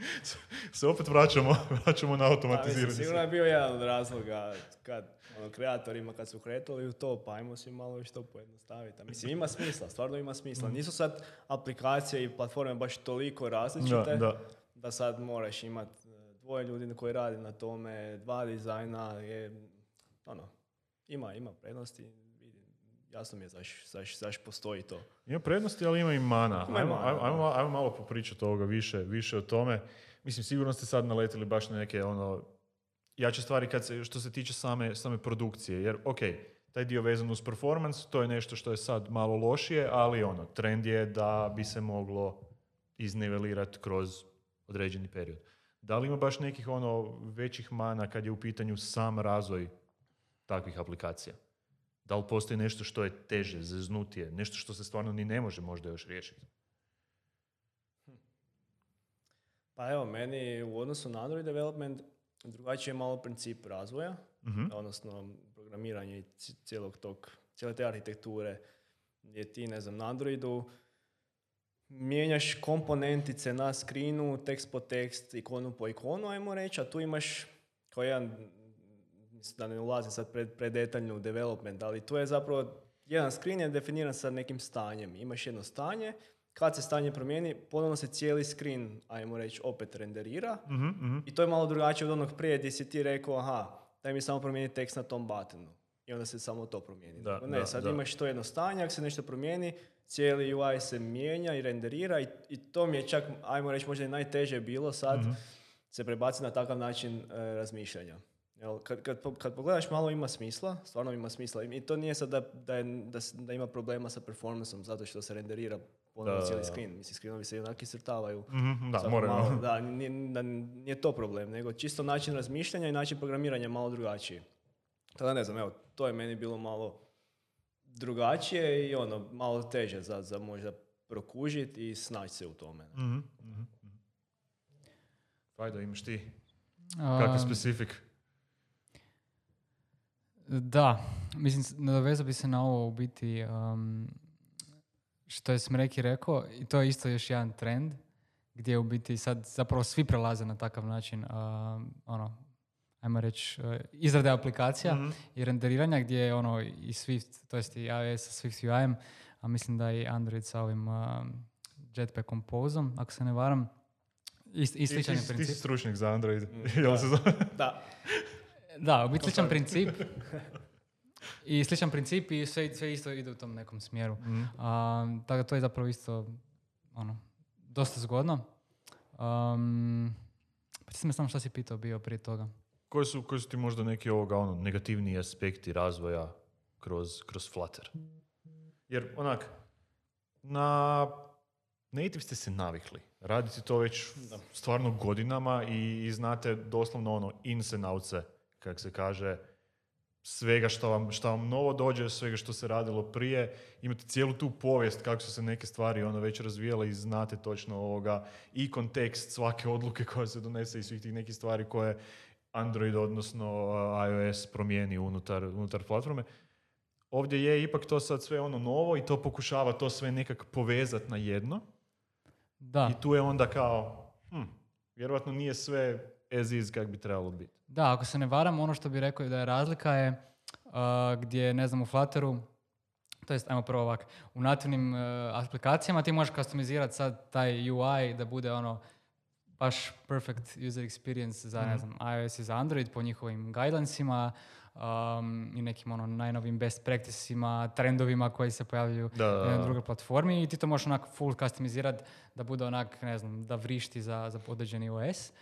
(laughs) se opet vraćamo, (laughs) vraćamo na automatiziranje. sigurno je bio jedan od razloga kad ono, kreatorima kad su kretali u to, pa ajmo si malo još to pojednostaviti. A Mislim, ima smisla, stvarno ima smisla. Nisu sad aplikacije i platforme baš toliko različite Da, da. da sad moraš imati dvoje ljudi koji radi na tome, dva dizajna, je, ono, ima, ima prednosti. Jasno mi je zaš, zaš, zaš postoji to. Ima prednosti, ali ima i mana. Ajmo, mana, ajmo, ajmo, ajmo malo popričati ovoga više, više o tome. Mislim, sigurno ste sad naletili baš na neke ono, jače stvari kad se, što se tiče same, same produkcije. Jer, ok, taj dio vezan uz performance, to je nešto što je sad malo lošije, ali ono, trend je da bi se moglo iznivelirati kroz određeni period. Da li ima baš nekih ono većih mana kad je u pitanju sam razvoj takvih aplikacija? Da li postoji nešto što je teže, zeznutije, nešto što se stvarno ni ne može možda još riješiti? Pa evo, meni u odnosu na Android development drugačiji je malo princip razvoja, Mhm. odnosno programiranje cijelog tog, cijele te arhitekture, gdje ti, ne znam, na Androidu mijenjaš komponentice na screenu, tekst po tekst, ikonu po ikonu, ajmo reći, a tu imaš kao jedan, da ne ulazim sad pred, predetaljno u development, ali tu je zapravo, jedan screen je definiran sa nekim stanjem. Imaš jedno stanje, kad se stanje promijeni, ponovno se cijeli screen, ajmo reći, opet renderira. Mhm, mhm. I to je malo drugačije od onog prije gdje si ti rekao, aha, daj mi samo promijeni tekst na tom buttonu. I onda se samo to promijeni. Da, ne, da, sad da. imaš to jedno stanje, ako se nešto promijeni, cijeli UI se mijenja i renderira i, i to mi je čak, ajmo reći, možda i najteže bilo sad Mhm. se prebaciti na takav način e, razmišljanja. Jel, kad, kad, kad pogledaš malo ima smisla, stvarno ima smisla. I to nije sad da, da, je, da, da ima problema sa performanceom zato što se renderira ponovno Da, cijeli screen. Mislim, screenovi se i onak iscrtavaju. Mhm, Da, moraju. malo, da, nije, da, nije to problem, nego čisto način razmišljanja i način programiranja je malo drugačiji. Tako da ne znam, evo, to je meni bilo malo drugačije i ono, malo teže za, za možda prokužiti i snaći se u tome. Mhm, mhm, mhm. Fajdo, imaš ti kakav Um, specifik? Da, mislim, nadovezao bi se na ovo u biti um, što je Smreki rekao i to je isto još jedan trend gdje u biti sad zapravo svi prelaze na takav način um, ono, ajmo reći, uh, izrade aplikacija Mhm. i renderiranja gdje je ono i Swift, to jest i iOS sa Swift UI-em, a mislim da i Android sa ovim um, Jetpack Compose-om, ako se ne varam. I, i Ti, sličan ti, je si- ti si princip. stručnjak za Android. Mm, da. Da, (laughs) Da, u biti sličan princip. (laughs) I sličan princip i sve, sve isto ide u tom nekom smjeru. A, tako da to je zapravo isto ono, dosta zgodno. Um, pa ti me samo šta si pitao bio prije toga. Koji su, koji su ti možda neki ovoga, ono, negativniji aspekti razvoja kroz, kroz Flutter? Jer, onak, na native ste se navikli. Radite to već stvarno godinama i, i znate doslovno ono ins and outse, kak se kaže, svega što vam, što vam novo dođe, svega što se radilo prije. Imate cijelu tu povijest kako su se neke stvari ono već razvijale i znate točno ovoga i kontekst svake odluke koja se donese i svih tih nekih stvari koje Android odnosno iOS promijeni unutar, unutar platforme. Ovdje je ipak to sad sve ono novo i to pokušava to sve nekak povezati na jedno. Da, I tu je onda kao, hm, vjerojatno nije sve as is kak bi trebalo biti. Da, ako se ne varam, ono što bi rekao da je razlika je uh, gdje, ne znam, u Flutteru, to jest, ajmo prvo ovak, u nativnim uh, aplikacijama ti možeš customizirati sad taj UI da bude ono baš perfect user experience za, ne znam, iOS i za Android po njihovim guidelancima um, i nekim ono najnovim best practicesima, trendovima koji se pojavljuju Da, da, na da. drugoj platformi i ti to možeš onak full customizirat da bude onak, ne znam, da vrišti za, za određeni OS.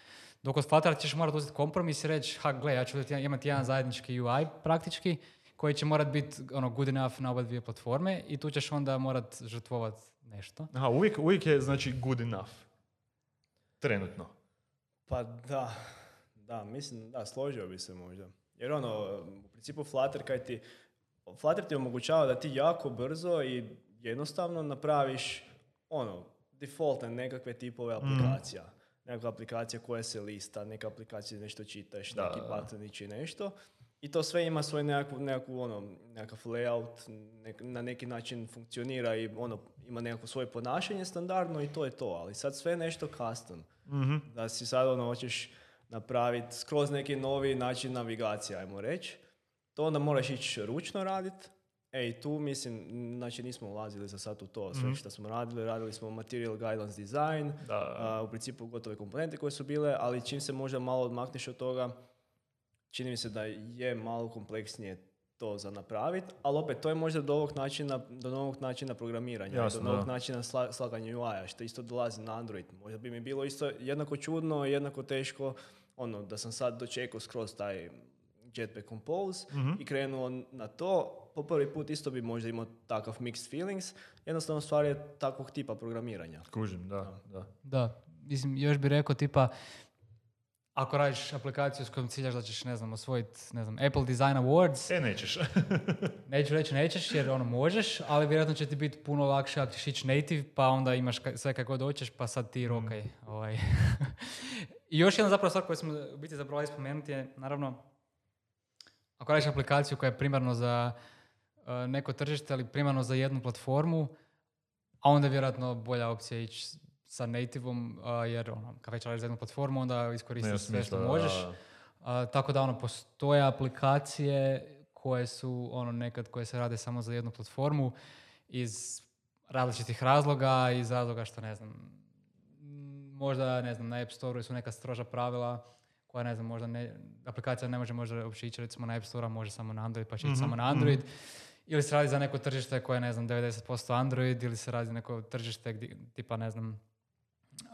Dok od Fluttera ćeš morati uzeti kompromis i reći, ha, gle, ja ću imati jedan zajednički UI praktički, koji će morat biti ono, good enough na oba dvije platforme i tu ćeš onda morat žrtvovat nešto. Aha, uvijek, uvijek je znači good enough. Trenutno. Pa da, da, mislim, da, složio bi se možda. Jer ono, u principu Flutter kaj ti, Flutter ti omogućava da ti jako brzo i jednostavno napraviš ono, defaultne nekakve tipove aplikacija. Nekakva aplikacija koja se lista, neka aplikacija nešto čitaš, Da, neki buttonić i nešto. I to sve ima svoj nekakvu, nekakvu ono, nekakav layout, nek- na neki način funkcionira i ono, ima nekako svoje ponašanje standardno i to je to. Ali sad sve je nešto custom Mhm. da si sad ono hoćeš napraviti skroz neki novi način navigacije, ajmo reći. To onda moraš ići ručno raditi. E i tu mislim, znači nismo ulazili za sad u to sve što smo radili. Radili smo material guidance design, Da. a, u principu gotove komponente koje su bile, ali čim se možda malo odmakneš od toga, čini mi se da je malo kompleksnije to za napraviti, ali opet to je možda do ovog načina, do novog načina programiranja, Jasno, do novog da. načina sla, slaganja UI-a, što isto dolazi na Android. Možda bi mi bilo isto jednako čudno, jednako teško, ono, da sam sad dočekao skroz taj Jetpack Compose i krenuo na to, po prvi put isto bi možda imao takav mixed feelings, jednostavno stvar je takvog tipa programiranja. Kužim, da, da. Da, mislim, još bi rekao tipa, ako radiš aplikaciju s kojom ciljaš da ćeš, ne znam, osvojiti, ne znam, Apple Design Awards, E, nećeš. (laughs) neću reći nećeš jer ono možeš, ali vjerojatno će ti biti puno lakše ako ćeš ići native, pa onda imaš ka- sve kako god hoćeš, pa sad ti rokaj. Ovaj. (laughs) I još jedna zapravo stvar koju smo u biti zapravo spomenuti je, naravno, ako radiš aplikaciju koja je primarno za uh, neko tržište, ali primarno za jednu platformu, a onda je vjerojatno bolja opcija ići sa nativeom, a, jer ono, kad već radiš za jednu platformu, onda iskoristiš sve što možeš. A, tako da ono, postoje aplikacije koje su ono nekad koje se rade samo za jednu platformu iz različitih razloga, iz razloga što ne znam, možda ne znam, na App Store su neka stroža pravila koja ne znam, možda ne, aplikacija ne može možda uopće ići recimo na App Store, može samo na Android, pa će ići samo na Android. Ili se radi za neko tržište koje je, ne znam, 90% Android, ili se radi neko tržište gdje, tipa, ne znam,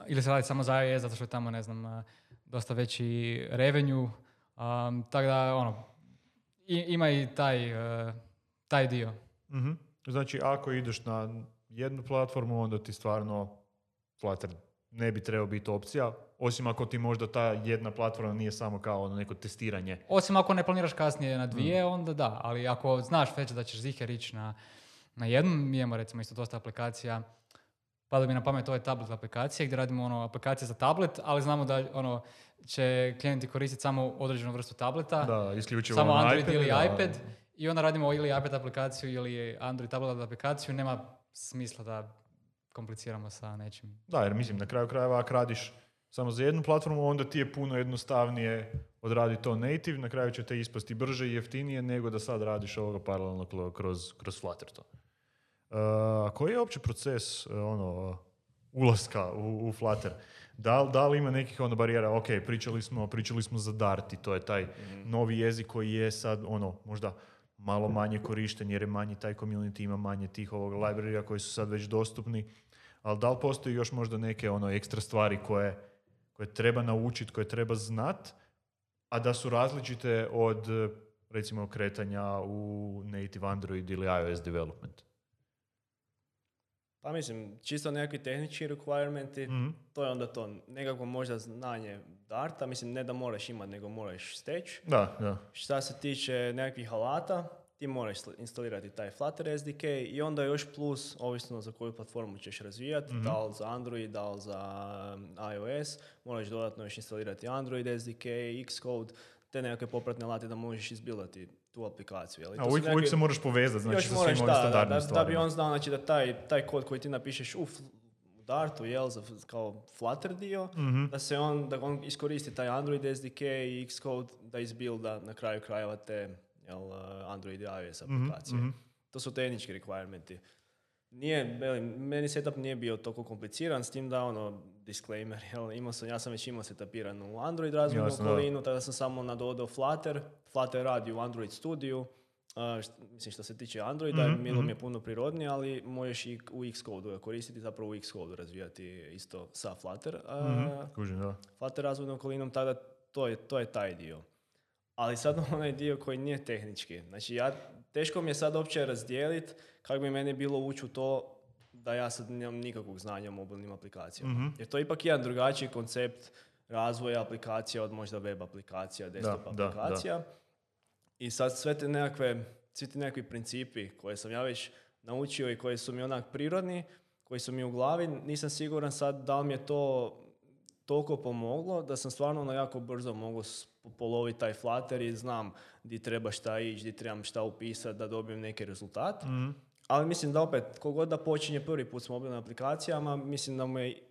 ili se radi samo za iOS zato što je tamo, ne znam, dosta veći revenue. Um, tako da, ono, i- ima i taj, e, taj dio. Mhm. Znači, ako ideš na jednu platformu, onda ti stvarno Flutter ne bi trebao biti opcija, osim ako ti možda ta jedna platforma nije samo kao ono neko testiranje. Osim ako ne planiraš kasnije na dvije, onda da. Ali ako znaš već da ćeš ziher ići na, na jednu, mi imamo recimo isto dosta aplikacija, pada mi na pamet ove tablet aplikacije gdje radimo ono aplikacije za tablet, ali znamo da ono će klijenti koristiti samo određenu vrstu tableta, Da, isključivo samo na Android iPad, ili da. iPad i onda radimo ili iPad aplikaciju ili Android tablet aplikaciju, nema smisla da kompliciramo sa nečim. Da, jer mislim, na kraju krajeva ako radiš samo za jednu platformu, onda ti je puno jednostavnije odraditi to native, na kraju će te ispasti brže i jeftinije nego da sad radiš ovoga paralelno kroz, kroz Flutter to. Uh, a koji je uopće proces uh, ono, ulaska u, u Flutter? Da, li- da li ima nekih ono barijera? Ok, pričali smo, pričali smo za Dart i to je taj novi jezik koji je sad ono, možda malo manje korišten jer je manji taj community, ima manje tih ovog librarija koji su sad već dostupni. Ali da li postoji još možda neke ono ekstra stvari koje, koje treba naučiti, koje treba znat, a da su različite od recimo kretanja u native Android ili iOS development? Pa mislim, čisto nekakvi tehnički requirementi, Mhm. to je onda to. Nekako možda znanje Darta, mislim ne da moraš imati, nego moraš steći. Da, da. Šta se tiče nekakvih alata, ti moraš instalirati taj Flutter SDK i onda još plus, ovisno za koju platformu ćeš razvijati, da li za Android, da li za iOS, moraš dodatno još instalirati Android SDK, Xcode, te nekakve popratne alate da možeš izbildati tu aplikaciju. jel? I A to uvijek, uvijek nekakvi- se moraš povezati, znači još sa moraš, svim da, ovim da, da, da bi on znao znači, da taj, taj kod koji ti napišeš u Dartu, jel, za, kao Flutter dio, Mhm. da se on, da on iskoristi taj Android SDK i Xcode da izbilda na kraju krajeva te jel, uh, Android i iOS aplikacije. mhm. To su tehnički requirementi. Nije, meni setup nije bio toliko kompliciran, s tim da ono, disclaimer, (laughs) jel, imao sam, ja sam već imao setapiran u Android razvojnu okolinu, tada sam samo nadodao Flutter, Flutter radi u Android studiju, Uh, št- mislim što se tiče Androida, Mhm, bilo mhm. mi je puno prirodnije, ali možeš i u Xcode ga koristiti, zapravo u Xcode razvijati isto sa Flutter. Uh, Mhm, Kužim, da. Flutter razvojnom okolinom, tada to je, to je taj dio. Ali sad (laughs) onaj dio koji nije tehnički. Znači ja, teško mi je sad uopće razdijeliti kako bi meni bilo ući u to da ja sad nemam nikakvog znanja o mobilnim aplikacijama. Mhm. Jer to je ipak jedan drugačiji koncept razvoja aplikacija od možda web aplikacija, desktop Da, da, da. aplikacija. I sad sve te nekakve, svi ti nekakvi principi koje sam ja već naučio i koji su mi onak prirodni, koji su mi u glavi, nisam siguran sad da li mi je to toliko pomoglo da sam stvarno ono jako brzo mogu poloviti taj flutter i znam di treba šta ići, di trebam šta upisati da dobijem neki rezultat. Mhm. Ali mislim da opet, kogod da počinje prvi put s mobilnim aplikacijama, mislim da mu je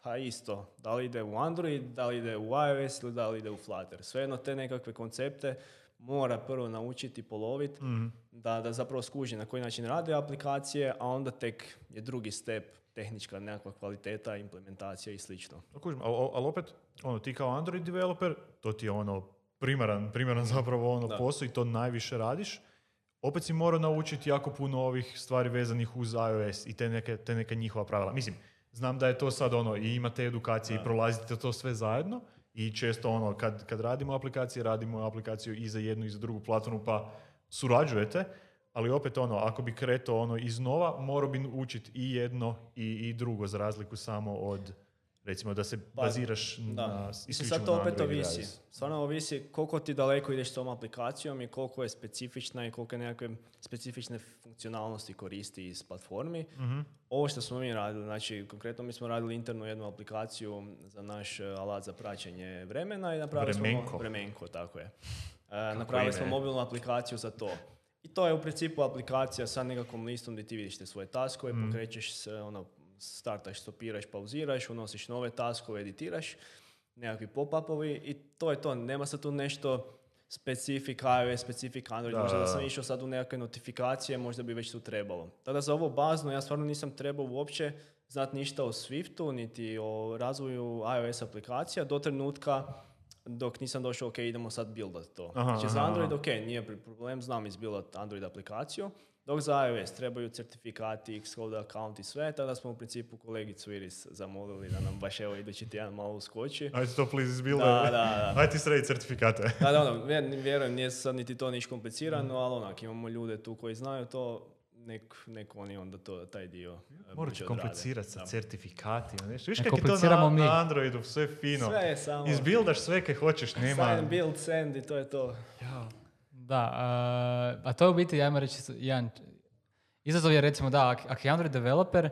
ha isto, da li ide u Android, da li ide u iOS ili da li ide u Flutter. Svejedno te nekakve koncepte mora prvo naučiti, poloviti, Mhm. da, da zapravo skuži na koji način rade aplikacije, a onda tek je drugi step tehnička nekakva kvaliteta, implementacija i slično. Pa kužim, ali, ali opet, ono, ti kao Android developer, to ti je ono primaran, primaran (laughs) zapravo ono Da. posao i to najviše radiš. Opet si morao naučiti jako puno ovih stvari vezanih uz iOS i te neke, te neke njihova pravila. Mislim, znam da je to sad ono, i imate edukacije i prolazite to sve zajedno i često ono, kad, kad radimo aplikacije, radimo aplikaciju i za jednu i za drugu platformu, pa surađujete, ali opet ono, ako bi kretao ono iznova, morao bi učiti i jedno i, i drugo, za razliku samo od, recimo, da se baziraš Da. na Mislim, isključivo sad to opet ovisi. Stvarno ovisi koliko ti daleko ideš s tom aplikacijom i koliko je specifična i koliko nekakve specifične funkcionalnosti koristi iz platformi. Mhm. Ovo što smo mi radili, znači konkretno mi smo radili internu jednu aplikaciju za naš e, alat za praćenje vremena i napravili Vremenko. smo vremenko, tako je. E, napravili smo ime. mobilnu aplikaciju za to. I to je u principu aplikacija sa nekakvom listom gdje ti vidiš te svoje taskove, pokrećeš se, ono, startaš, stopiraš, pauziraš, unosiš nove taskove, editiraš, nekakvi pop-upovi i to je to. Nema sad tu nešto specifik iOS, specifik Android, Da, možda da sam išao sad u nekakve notifikacije, možda bi već tu trebalo. Tada za ovo bazno ja stvarno nisam trebao uopće znati ništa o Swiftu, niti o razvoju iOS aplikacija do trenutka dok nisam došao, ok, idemo sad buildat to. Aha, znači za Android, ok, nije problem, znam izbuildat Android aplikaciju, dok za iOS trebaju certifikati, Xcode account i sve, tada smo u principu kolegicu Iris zamolili da nam baš evo idući tjedan malo uskoči. Ajde to please izbilo. Da, da, da. Ajde ti sredi certifikate. Da, da, ono, vjer- vjerujem, nije sad niti to niš komplicirano, ali onak, imamo ljude tu koji znaju to, nek, nek oni onda to, taj dio e, brže odrade. komplicirati sa certifikatima. Nešto. Viš Ne kak je to na, mi. na Androidu, sve fino. Sve je samo Izbildaš sve kaj hoćeš, nema... sign, build, send i to je to. Da, a, a to je u biti, ajmo reći, jedan izazov je recimo da, ak, ako je Android developer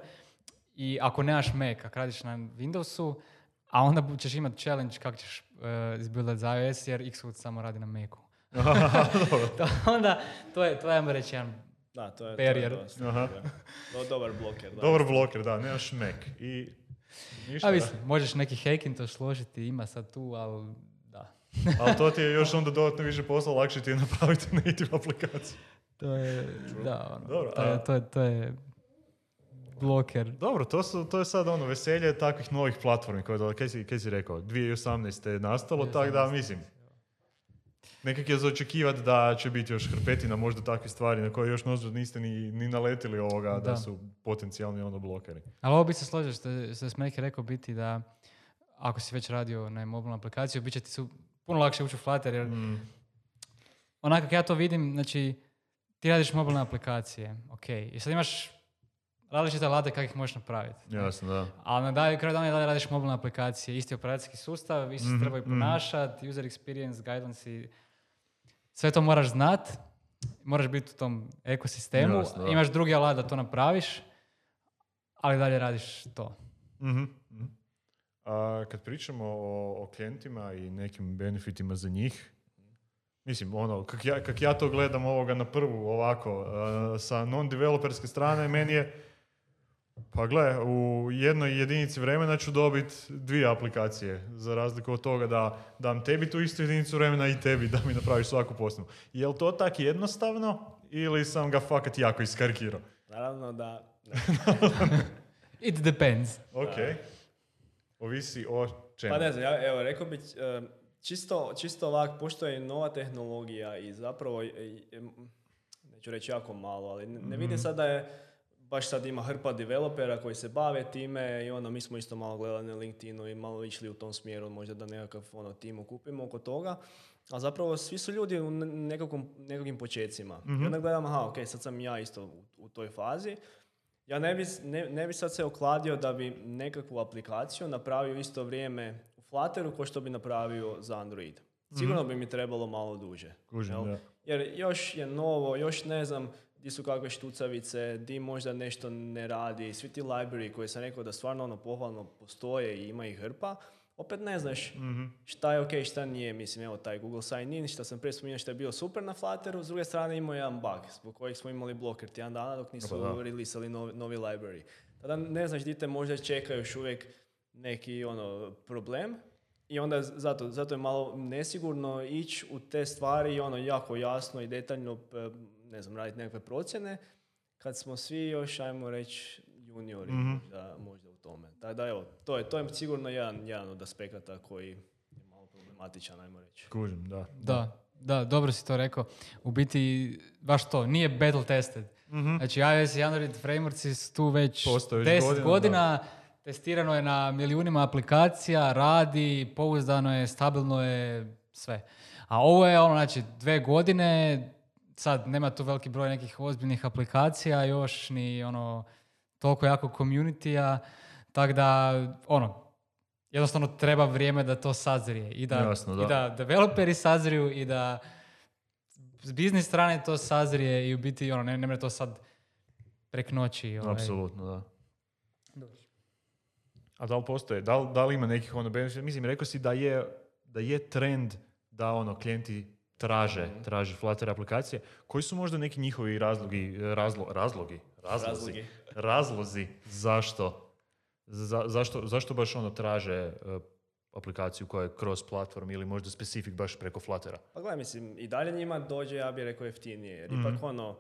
i ako nemaš Mac, ako radiš na Windowsu, a onda ćeš imati challenge kako ćeš uh, izbildat za iOS jer Xcode samo radi na Macu. (laughs) (laughs) (laughs) to, onda, to je, to je, ajmo reći, jedan Da, to je, to je dosta, Aha. Do- dobar bloker. Da. Dobar bloker, da, nemaš Mac. I ništa. A mislim, možeš neki Hackintosh složiti, ima sad tu, ali da. Ali to ti je još (laughs) onda dodatno više posla, lakše ti je napraviti native aplikaciju. To je, da, ono, Dobro, to, je, to, je, to je bloker. Dobro, to, su, to je sad ono veselje takvih novih platformi koje. Kaj si, kaj si rekao? 2018. je nastalo, tako da mislim. Nekak je za očekivati da će biti još hrpetina možda takvih stvari na koje još možda niste ni, ni naletili ovoga da. Da. su potencijalni ono blokeri. Ali ovo bi se složio što, što je Smeki rekao biti da ako si već radio na mobilnu aplikaciju, bit će ti su puno lakše ući u Flutter jer Mm. onako kako ja to vidim, znači ti radiš mobilne aplikacije, ok, i sad imaš različite alate kako ih možeš napraviti. Jasno, da. Ali na dalje, kraju dana i dalje radiš mobilne aplikacije, isti operacijski sustav, isto se Mhm, trebaju mhm. ponašati, user experience, guidance i sve to moraš znat, moraš biti u tom ekosistemu, Jasno, imaš drugi alat da to napraviš, ali dalje radiš to. Mhm, mhm. A kad pričamo o, o klijentima i nekim benefitima za njih, mislim, ono, kak ja, kak ja to gledam ovoga na prvu ovako, a, sa non-developerske strane, meni je, pa gle, u jednoj jedinici vremena ću dobiti dvije aplikacije, za razliku od toga da dam tebi tu istu jedinicu vremena i tebi da mi napraviš svaku posebnu. Je li to tak jednostavno ili sam ga fakat jako iskarkirao? Naravno da... (laughs) It depends. Ok. Ovisi o čemu. Pa ne znam, ja, evo, rekao bih, e, čisto, čisto ovak, pošto je nova tehnologija i zapravo, e, e, neću reći jako malo, ali ne, ne vidim sad da je, baš sad ima hrpa developera koji se bave time i ono, mi smo isto malo gledali na LinkedInu i malo išli u tom smjeru, možda da nekakav ono, tim okupimo oko toga. A zapravo svi su ljudi u ne- nekakvom, nekakvim počecima. I onda gledam, aha, ok, sad sam ja isto u, u toj fazi. Ja ne bi, ne, ne bi sad se okladio da bi nekakvu aplikaciju napravio isto vrijeme u Flutteru kao što bi napravio za Android. Sigurno bi mi trebalo malo duže. Kužim, jel? Jer još je novo, još ne znam di su kakve štucavice, di možda nešto ne radi, svi ti library koji sam rekao da stvarno ono pohvalno postoje i ima ih hrpa, opet ne znaš Mhm. šta je ok, šta nije. Mislim, evo taj Google Sign In, što sam prije spominjao što je bio super na Flutteru, s druge strane imao jedan bug zbog kojeg smo imali bloker tjedan dana dok nisu Opa, da. releasali novi, novi library. Tada ne znaš di te možda čeka još uvijek neki ono problem i onda zato, zato je malo nesigurno ići u te stvari i ono jako jasno i detaljno ne znam, raditi nekakve procjene kad smo svi još, ajmo reći, juniori Mhm. možda, možda u tome. Tako da evo, to je, to je sigurno jedan, jedan od aspekata koji je malo problematičan, ajmo reći. Kužim, da. Da, da, dobro si to rekao. U biti, baš to, nije battle tested. Mhm. Znači, iOS i Android frameworks su tu već 10 godina, godina, testirano je na milijunima aplikacija, radi, pouzdano je, stabilno je, sve. A ovo je ono, znači, dve godine, sad nema tu veliki broj nekih ozbiljnih aplikacija, još ni ono, toliko jako community tako da, ono, jednostavno treba vrijeme da to sazrije i da, Jasno, da. i da developeri sazriju i da s biznis strane to sazrije i u biti ono, ne, ne mre to sad prek noći. Ovaj. Apsolutno, da. A da li postoje, da li, da li ima nekih ono benefita? Mislim, rekao si da je, da je trend da ono klijenti traže, traže Flutter aplikacije. Koji su možda neki njihovi razlogi, razlo, razlogi, razlozi, Razlogi. razlozi zašto, za- zašto, zašto baš ono traže e, aplikaciju koja je cross platform ili možda specific baš preko Fluttera? Pa gledaj, mislim, i dalje njima dođe, ja bih rekao, jeftinije. Jer Mhm. ipak ono,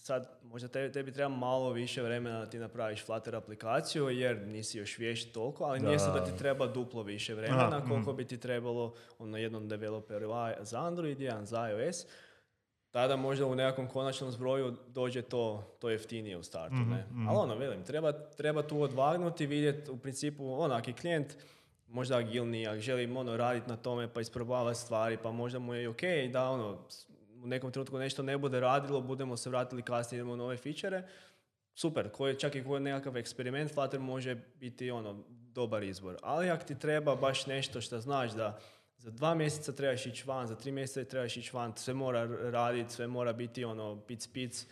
sad možda te- tebi treba malo više vremena da ti napraviš Flutter aplikaciju, jer nisi još vješt toliko, ali nije sad da ti Da. treba duplo više vremena, Aha, koliko mhm. bi ti trebalo ono, jednom developeru za Android, jedan za iOS. Tada možda u nekakvom konačnom zbroju dođe to, to jeftinije u startu. Mhm, ne? mhm. Ali ono, velim, treba, treba tu odvagnuti, vidjeti u principu, ako je klijent možda agilniji, ako želi ono, raditi na tome pa isprobavati stvari, pa možda mu je i ok da ono, u nekom trenutku nešto ne bude radilo, budemo se vratili kasnije, idemo u nove fičere, super, koji, čak i koji nekakav eksperiment, Flutter može biti ono, dobar izbor. Ali ako ti treba baš nešto što znaš da za dva mjeseca trebaš ići van, za tri mjeseca trebaš ići van, sve mora raditi, sve mora biti ono pic pic,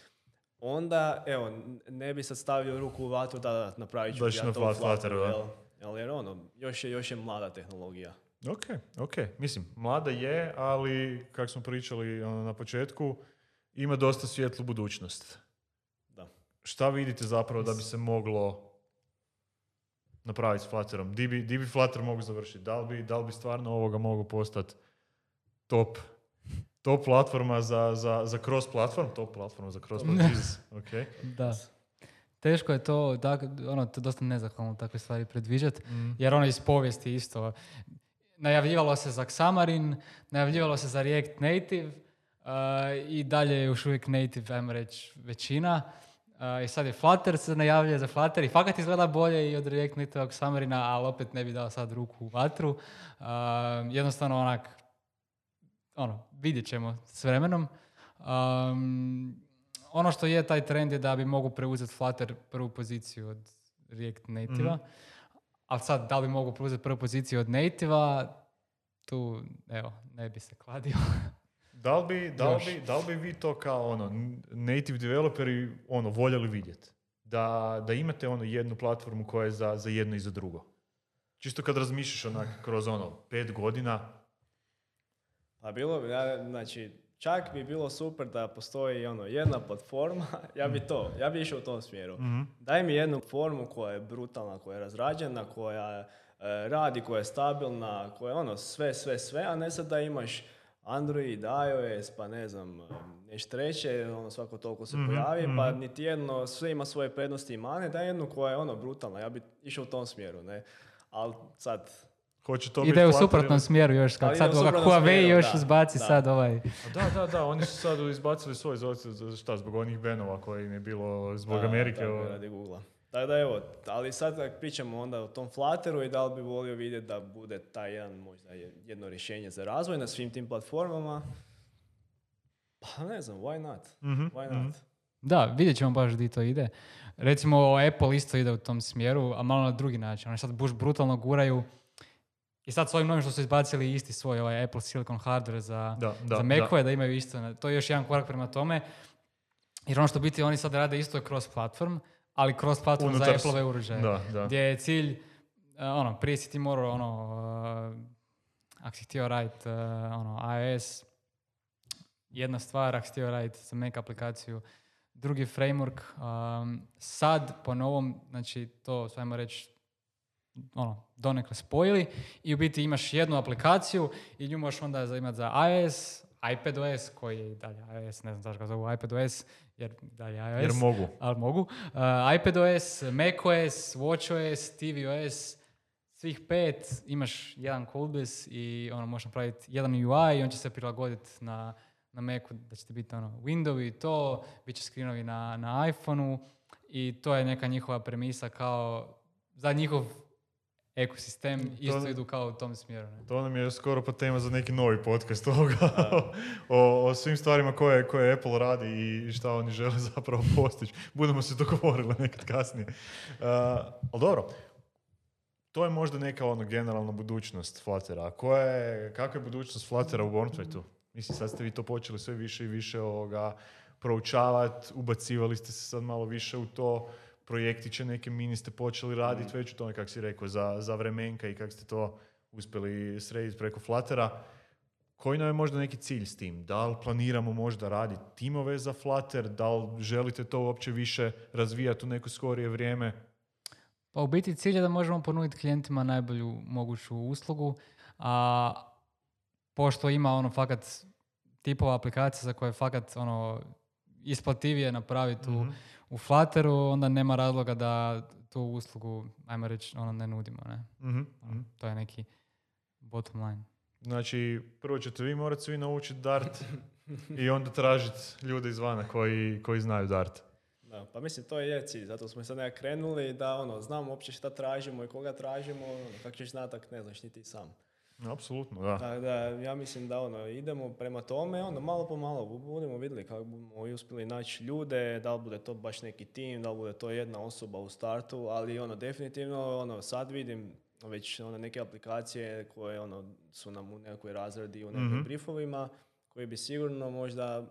onda evo, ne bi sad stavio ruku u vatru da da, napravit ću ja na to Flut- Flutteru, jel? Jel, jer ono, još je, još je mlada tehnologija. Ok, ok. Mislim, mlada je, ali kako smo pričali ono, na početku, ima dosta svjetlu budućnost. Da. Šta vidite zapravo da bi se moglo napraviti s Flutterom? Di bi, di bi Flutter mogu završiti? Da li bi, da li bi stvarno ovoga mogu postati top, top platforma za, za, za cross platform? Top platforma za cross platform. (laughs) Jesus, ok. Da. Teško je to, da, ono, to je dosta nezahvalno takve stvari predviđati, Mm. jer ono iz povijesti isto. Najavljivalo se za Xamarin, najavljivalo se za React Native uh, i dalje je još uvijek Native, ajmo reći, većina. Uh, I sad je Flutter se najavljuje za Flutter i fakat izgleda bolje i od React Native Xamarina, ali opet ne bi dao sad ruku u vatru. Uh, jednostavno onak, ono, vidjet ćemo s vremenom. Um, ono što je taj trend je da bi mogu preuzeti Flutter prvu poziciju od React Native-a. Mhm. Ali sad, da li mogu preuzeti prvu poziciju od Native-a, tu, evo, ne bi se kladio. (laughs) Da li bi, da li bi, da li bi vi to kao ono, native developeri ono, voljeli vidjeti? Da, da imate ono jednu platformu koja je za, za jedno i za drugo. Čisto kad razmišljaš onak kroz ono pet godina, Pa bilo bi, ja, znači, čak bi bilo super da postoji ono, jedna platforma, (laughs) ja bi to, ja bi išao u tom smjeru. Mhm. Daj mi jednu formu koja je brutalna, koja je razrađena, koja e, radi, koja je stabilna, koja je ono sve, sve, sve, a ne sad da imaš Android, iOS, pa ne znam, nešto treće, ono svako toliko se Mhm, pojavi, pa mhm. niti jedno, sve ima svoje prednosti i mane, daj jednu koja je ono brutalna, ja bi išao u tom smjeru, ne. Ali sad, hoće to Ide biti u suprotnom smjeru još, kako ide sad ovoga Huawei smjeru, još da, izbaci da. sad ovaj... Da, da, da, oni su sad izbacili svoj, šta, zbog onih benova koji im je bilo zbog Da, Amerike. je, ovo. radi Google. Tako da evo, ali sad ako pričamo onda o tom Flutteru i da li bi volio vidjeti da bude taj jedan možda je- jedno rješenje za razvoj na svim tim platformama, pa ne znam, why not? Mhm, Why not? Da, vidjet ćemo baš di to ide. Recimo, Apple isto ide u tom smjeru, a malo na drugi način. Oni sad buš brutalno guraju i sad s ovim novim što su izbacili isti svoj ovaj Apple Silicon hardware za, Da, da, za Macove, da. imaju isto. To je još jedan korak prema tome. Jer ono što biti oni sad rade isto je cross platform, ali cross platform za Unutar s- Apple-ove uređaje. Da, da. Gdje je cilj, uh, ono, prije si ti morao, ono, uh, ako si htio raditi, uh, ono, iOS, jedna stvar, ako si htio raditi za Mac aplikaciju, drugi framework, um, sad po novom, znači to, ajmo reći, ono, donekle spojili i u biti imaš jednu aplikaciju i nju možeš onda imati za iOS, iPadOS, koji je i dalje iOS, ne znam zašto ga zovu iPadOS, jer dalje iOS Jer mogu. ali mogu. Uh, iPadOS, macOS, watchOS, tvOS, svih pet imaš jedan codebase i ono, možeš napraviti jedan UI i on će se prilagoditi na, na Macu da će ti biti ono, Windows i to, bit će screenovi na, na iPhoneu i to je neka njihova premisa kao za njihov ekosistem isto idu kao u tom smjeru. Ne? To nam je skoro pa tema za neki novi podcast (laughs) ovoga. (laughs) o, o svim stvarima koje, koje Apple radi i šta oni žele (laughs) zapravo postići. Budemo se dogovorili nekad kasnije. Uh, ali dobro, to je možda neka ono generalna budućnost Fluttera. Koja je, kakva je budućnost Fluttera u Bornthwaiteu? Mislim, sad ste vi to počeli sve više i više ovoga proučavati, ubacivali ste se sad malo više u to, projektiće neke mini ste počeli raditi već u tome, kako si rekao, za, za vremenka i kako ste to uspjeli srediti preko Fluttera. koji nam je možda neki cilj s tim? Da li planiramo možda raditi timove za Flutter? Da li želite to uopće više razvijati u neko skorije vrijeme? Pa u biti cilj je da možemo ponuditi klijentima najbolju moguću uslugu, a pošto ima ono fakat tipova aplikacija za koje je fakat ono isplativije napraviti u, Mhm. U Flutteru, onda nema razloga da tu uslugu, ajmo reći, ono ne nudimo. Ne? Mhm, mhm. To je neki bottom line. Znači, prvo ćete vi morati svi naučiti Dart i onda tražiti ljude izvana koji, koji znaju Dart. Da, pa mislim to je cilj, zato smo sad nekak krenuli da ono, znamo uopće šta tražimo i koga tražimo, ono, kako ćeš znati ako ne znaš ni ti sam. Apsolutno, da. Tako da ja mislim da ono, idemo prema tome, ono, malo po malo bu- budemo vidjeli kako budemo i uspjeli naći ljude, da li bude to baš neki tim, da li bude to jedna osoba u startu, ali ono, definitivno ono, sad vidim već ono, neke aplikacije koje ono, su nam u nekoj razradi, u nekim Mhm. briefovima, koji bi sigurno možda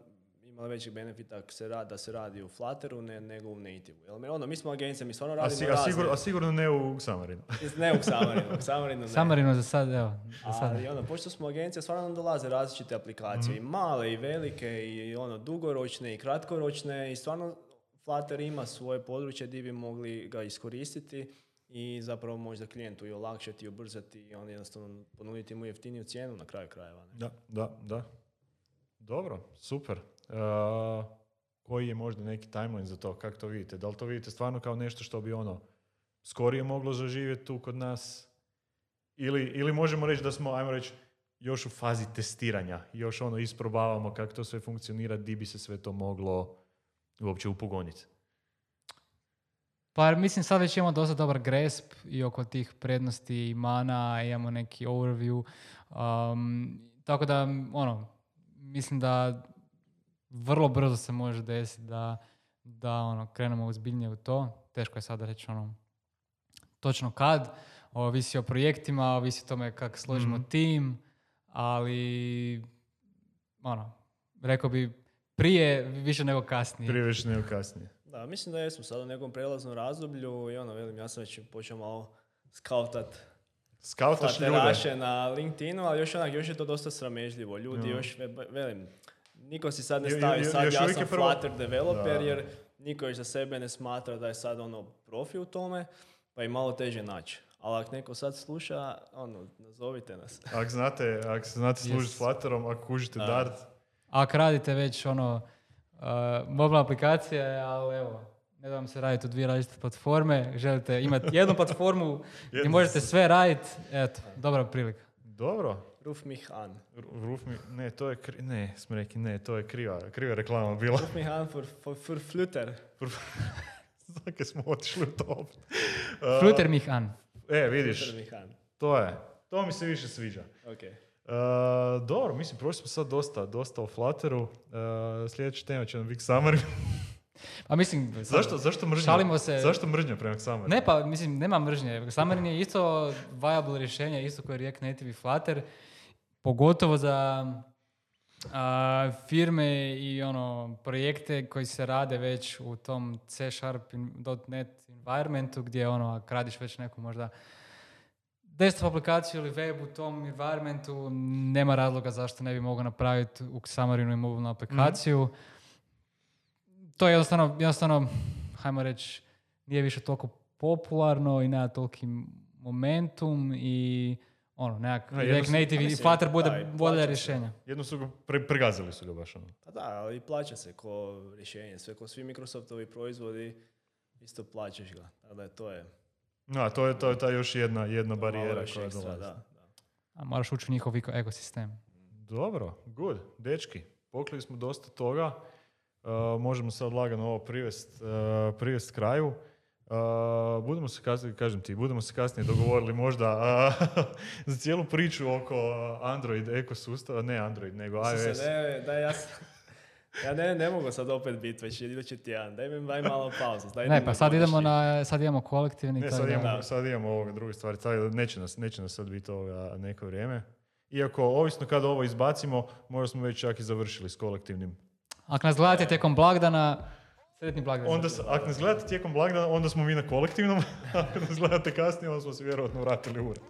imali većeg benefita ako se radi, da se radi u Flutteru ne, nego u Native. Jel, mi- ono, mi smo agencija, mi stvarno A, radimo si- a, razne- sigurno, a sigurno ne u Xamarinu. (laughs) ne u Xamarinu, u Xamarinu ne. Samarino za sad, evo, za sad. Ali ono, pošto smo agencija, stvarno nam dolaze različite aplikacije, i male i velike, i ono, dugoročne i kratkoročne, i stvarno Flutter ima svoje područje gdje bi mogli ga iskoristiti i zapravo možda klijentu i olakšati i ubrzati i on jednostavno ponuditi mu jeftiniju cijenu na kraju krajeva. Ne? Da, da, da. Dobro, super. Uh, koji je možda neki timeline za to? Kako to vidite? Da li to vidite stvarno kao nešto što bi ono skorije moglo zaživjeti tu kod nas? Ili, ili možemo reći da smo, ajmo reći, još u fazi testiranja, još ono isprobavamo kako to sve funkcionira, di bi se sve to moglo uopće upogoniti. Pa mislim sad već imamo dosta dobar grasp i oko tih prednosti i mana, imamo neki overview. Um, tako da, ono, mislim da vrlo brzo se može desiti da, da ono, krenemo ozbiljnije u to. Teško je sada reći ono, točno kad. Ovisi o projektima, ovisi o tome kako složimo Mhm. tim, ali ono, rekao bi prije više nego kasnije. Prije već nego kasnije. Da, mislim da jesmo sad u nekom prelaznom razdoblju i ono, velim, ja sam već počeo malo skautat Skautaš ljude. Na LinkedInu, ali još onak, još je to dosta sramežljivo. Ljudi Ja. još, ve- velim, niko si sad ne stavi sad još ja sam prvo- Flutter developer, Da. jer niko još za sebe ne smatra da je sad ono profi u tome, pa je malo teže naći. Ali ako neko sad sluša, ono, nazovite nas. (laughs) Ako znate, ako se znate služiti Yes. Flutterom, ako kužite Da. Dart, Ako radite već ono, uh, mobilna aplikacija, je, ali evo, ne da vam se raditi u dvije različite platforme, želite imati jednu platformu (laughs) gdje Jednu možete sve raditi, eto, dobra prilika. dobro. Ruf mich an. Ru- Roof mi, ne, to je, kri, ne, smo rekli, ne, to je kriva, kriva reklama bila. Ruf mich an for, for, for Flutter. (laughs) Znake smo otišli u to. opet. (laughs) Fluter mich an. E, vidiš, Flutter mich an. to je, to mi se više sviđa. Ok. Uh, dobro, mislim, prošli smo sad dosta, dosta o Flutteru. Uh, sljedeća tema će nam biti Xamarin. Pa mislim, (laughs) zašto, zašto mržnja? Šalimo se. Zašto mržnja prema Xamarinu? Ne pa, mislim, nema mržnje. Xamarin je isto viable rješenje, isto koje React Native i Flutter, pogotovo za a, firme i ono projekte koji se rade već u tom C Sharp .NET environmentu gdje ono, ako već neku možda desktop aplikaciju ili web u tom environmentu, nema razloga zašto ne bi mogao napraviti u Xamarinu i mobilnu aplikaciju. To je jednostavno, jednostavno, hajmo reći, nije više toliko popularno i nema toliki momentum i ono, nekak Ha, React Native i Flutter da, bude i bolje rješenja. Jedno su ga, pre, pregazili su ga baš ono. Pa da, ali plaća se ko rješenje. Sve ko svi Microsoftovi proizvodi, isto plaćaš ga. Tako da je to je No, to je, to je ta još jedna, jedna malo barijera koja ekstra, dolazi. da, da. A moraš ući u njihov eko- ekosistem. Dobro, good. Dečki, pokrili smo dosta toga. Uh, možemo sad lagano ovo privest, uh, privest kraju. Uh, budemo se kasnije, kažem ti, budemo se kasnije dogovorili možda uh, (laughs) za cijelu priču oko uh, Android ekosustava, ne Android, nego Mislim iOS. se, ne, da ja, ja ne, ne mogu sad opet biti već idući tjedan. Daj mi daj malo pauzu. Daj Ne, pa sad idemo na, sad imamo kolektivni. Ne, sad imamo, sad imamo ovoga druge stvari, da neće nas, neće nas sad biti ovoga neko vrijeme. Iako, ovisno kada ovo izbacimo, možda smo već čak i završili s kolektivnim. Ako nas gledate tijekom blagdana, sretni blagdan. Onda, ako nas gledate tijekom blagdana, onda smo mi na kolektivnom, (laughs) ako nas gledate kasnije, onda smo se vjerojatno vratili u ured.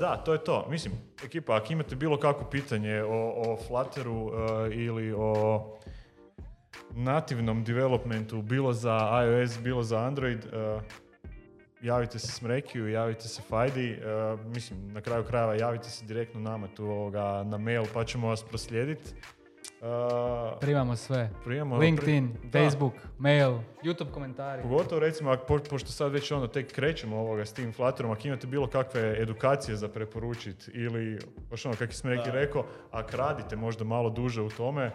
da, to je to. Mislim, ekipa, ako imate bilo kakvo pitanje o, o Flutteru uh, ili o nativnom developmentu, bilo za iOS, bilo za Android, uh, javite se Smrekiju, javite se Fajdi, uh, mislim, na kraju krajeva javite se direktno nama tu ovoga, na mail pa ćemo vas proslijediti. Uh, Primamo sve. primamo- LinkedIn, pri- da. Facebook, mail, YouTube komentari. Pogotovo recimo, ako, po- pošto sad već ono tek krećemo ovoga s tim Flutterom, ako imate bilo kakve edukacije za preporučiti ili, baš ono kako sam neki rekao, ako radite možda malo duže u tome,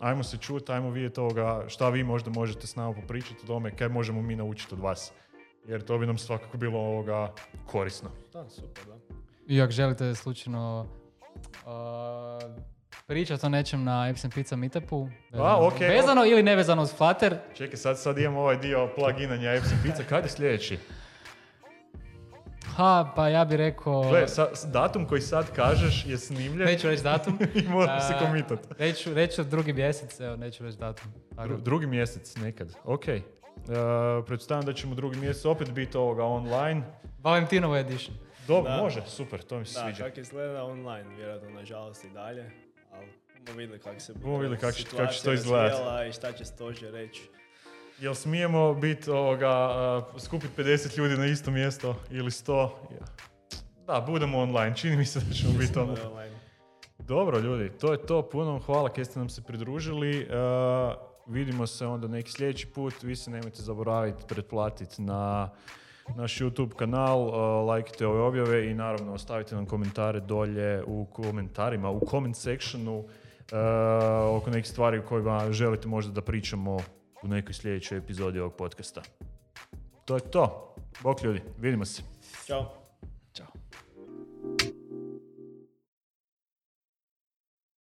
ajmo se čuti, ajmo vidjeti ovoga šta vi možda možete s nama popričati o tome, kaj možemo mi naučiti od vas. Jer to bi nam svakako bilo ovoga korisno. Da, super, da. I ako želite slučajno uh, pričati o nečem na Epson Pizza Meetupu, vezano, ok, vezano ili nevezano uz Flutter, Čekaj, sad, sad imamo ovaj dio pluginanja FC Pizza, kad je sljedeći? ha, pa ja bih rekao... Gle, sa, s- datum koji sad kažeš je snimljen Neću reći datum. (laughs) i moram se A, komitat. Reću, reću drugi mjesec, evo, neću reći datum. Dru- drugi mjesec nekad, ok. Uh, pretpostavljam da ćemo drugi mjesec opet biti ovoga online. Valentinovo edition. Dobro, Da. može, super, to mi se Da, sviđa. kako izgleda online, vjerojatno nažalost i dalje, bomo vidjeli kako se Bomo vidjeli kako će- kako će to situacija izgledat. razvijala i šta će stožer reći. Jel smijemo biti ovoga, uh, skupiti 50 ljudi na isto mjesto ili 100? Ja. Da, budemo online, čini mi se da ćemo biti ono. online. Dobro ljudi, to je to, puno vam hvala kaj ste nam se pridružili. Uh, vidimo se onda neki sljedeći put, vi se nemojte zaboraviti pretplatiti na naš YouTube kanal, uh, lajkite ove objave i naravno ostavite nam komentare dolje u komentarima, u comment sectionu oko nekih stvari o kojima želite možda da pričamo u nekoj sljedećoj epizodi ovog podcasta. To je to. Bok ljudi, vidimo se. Ćao.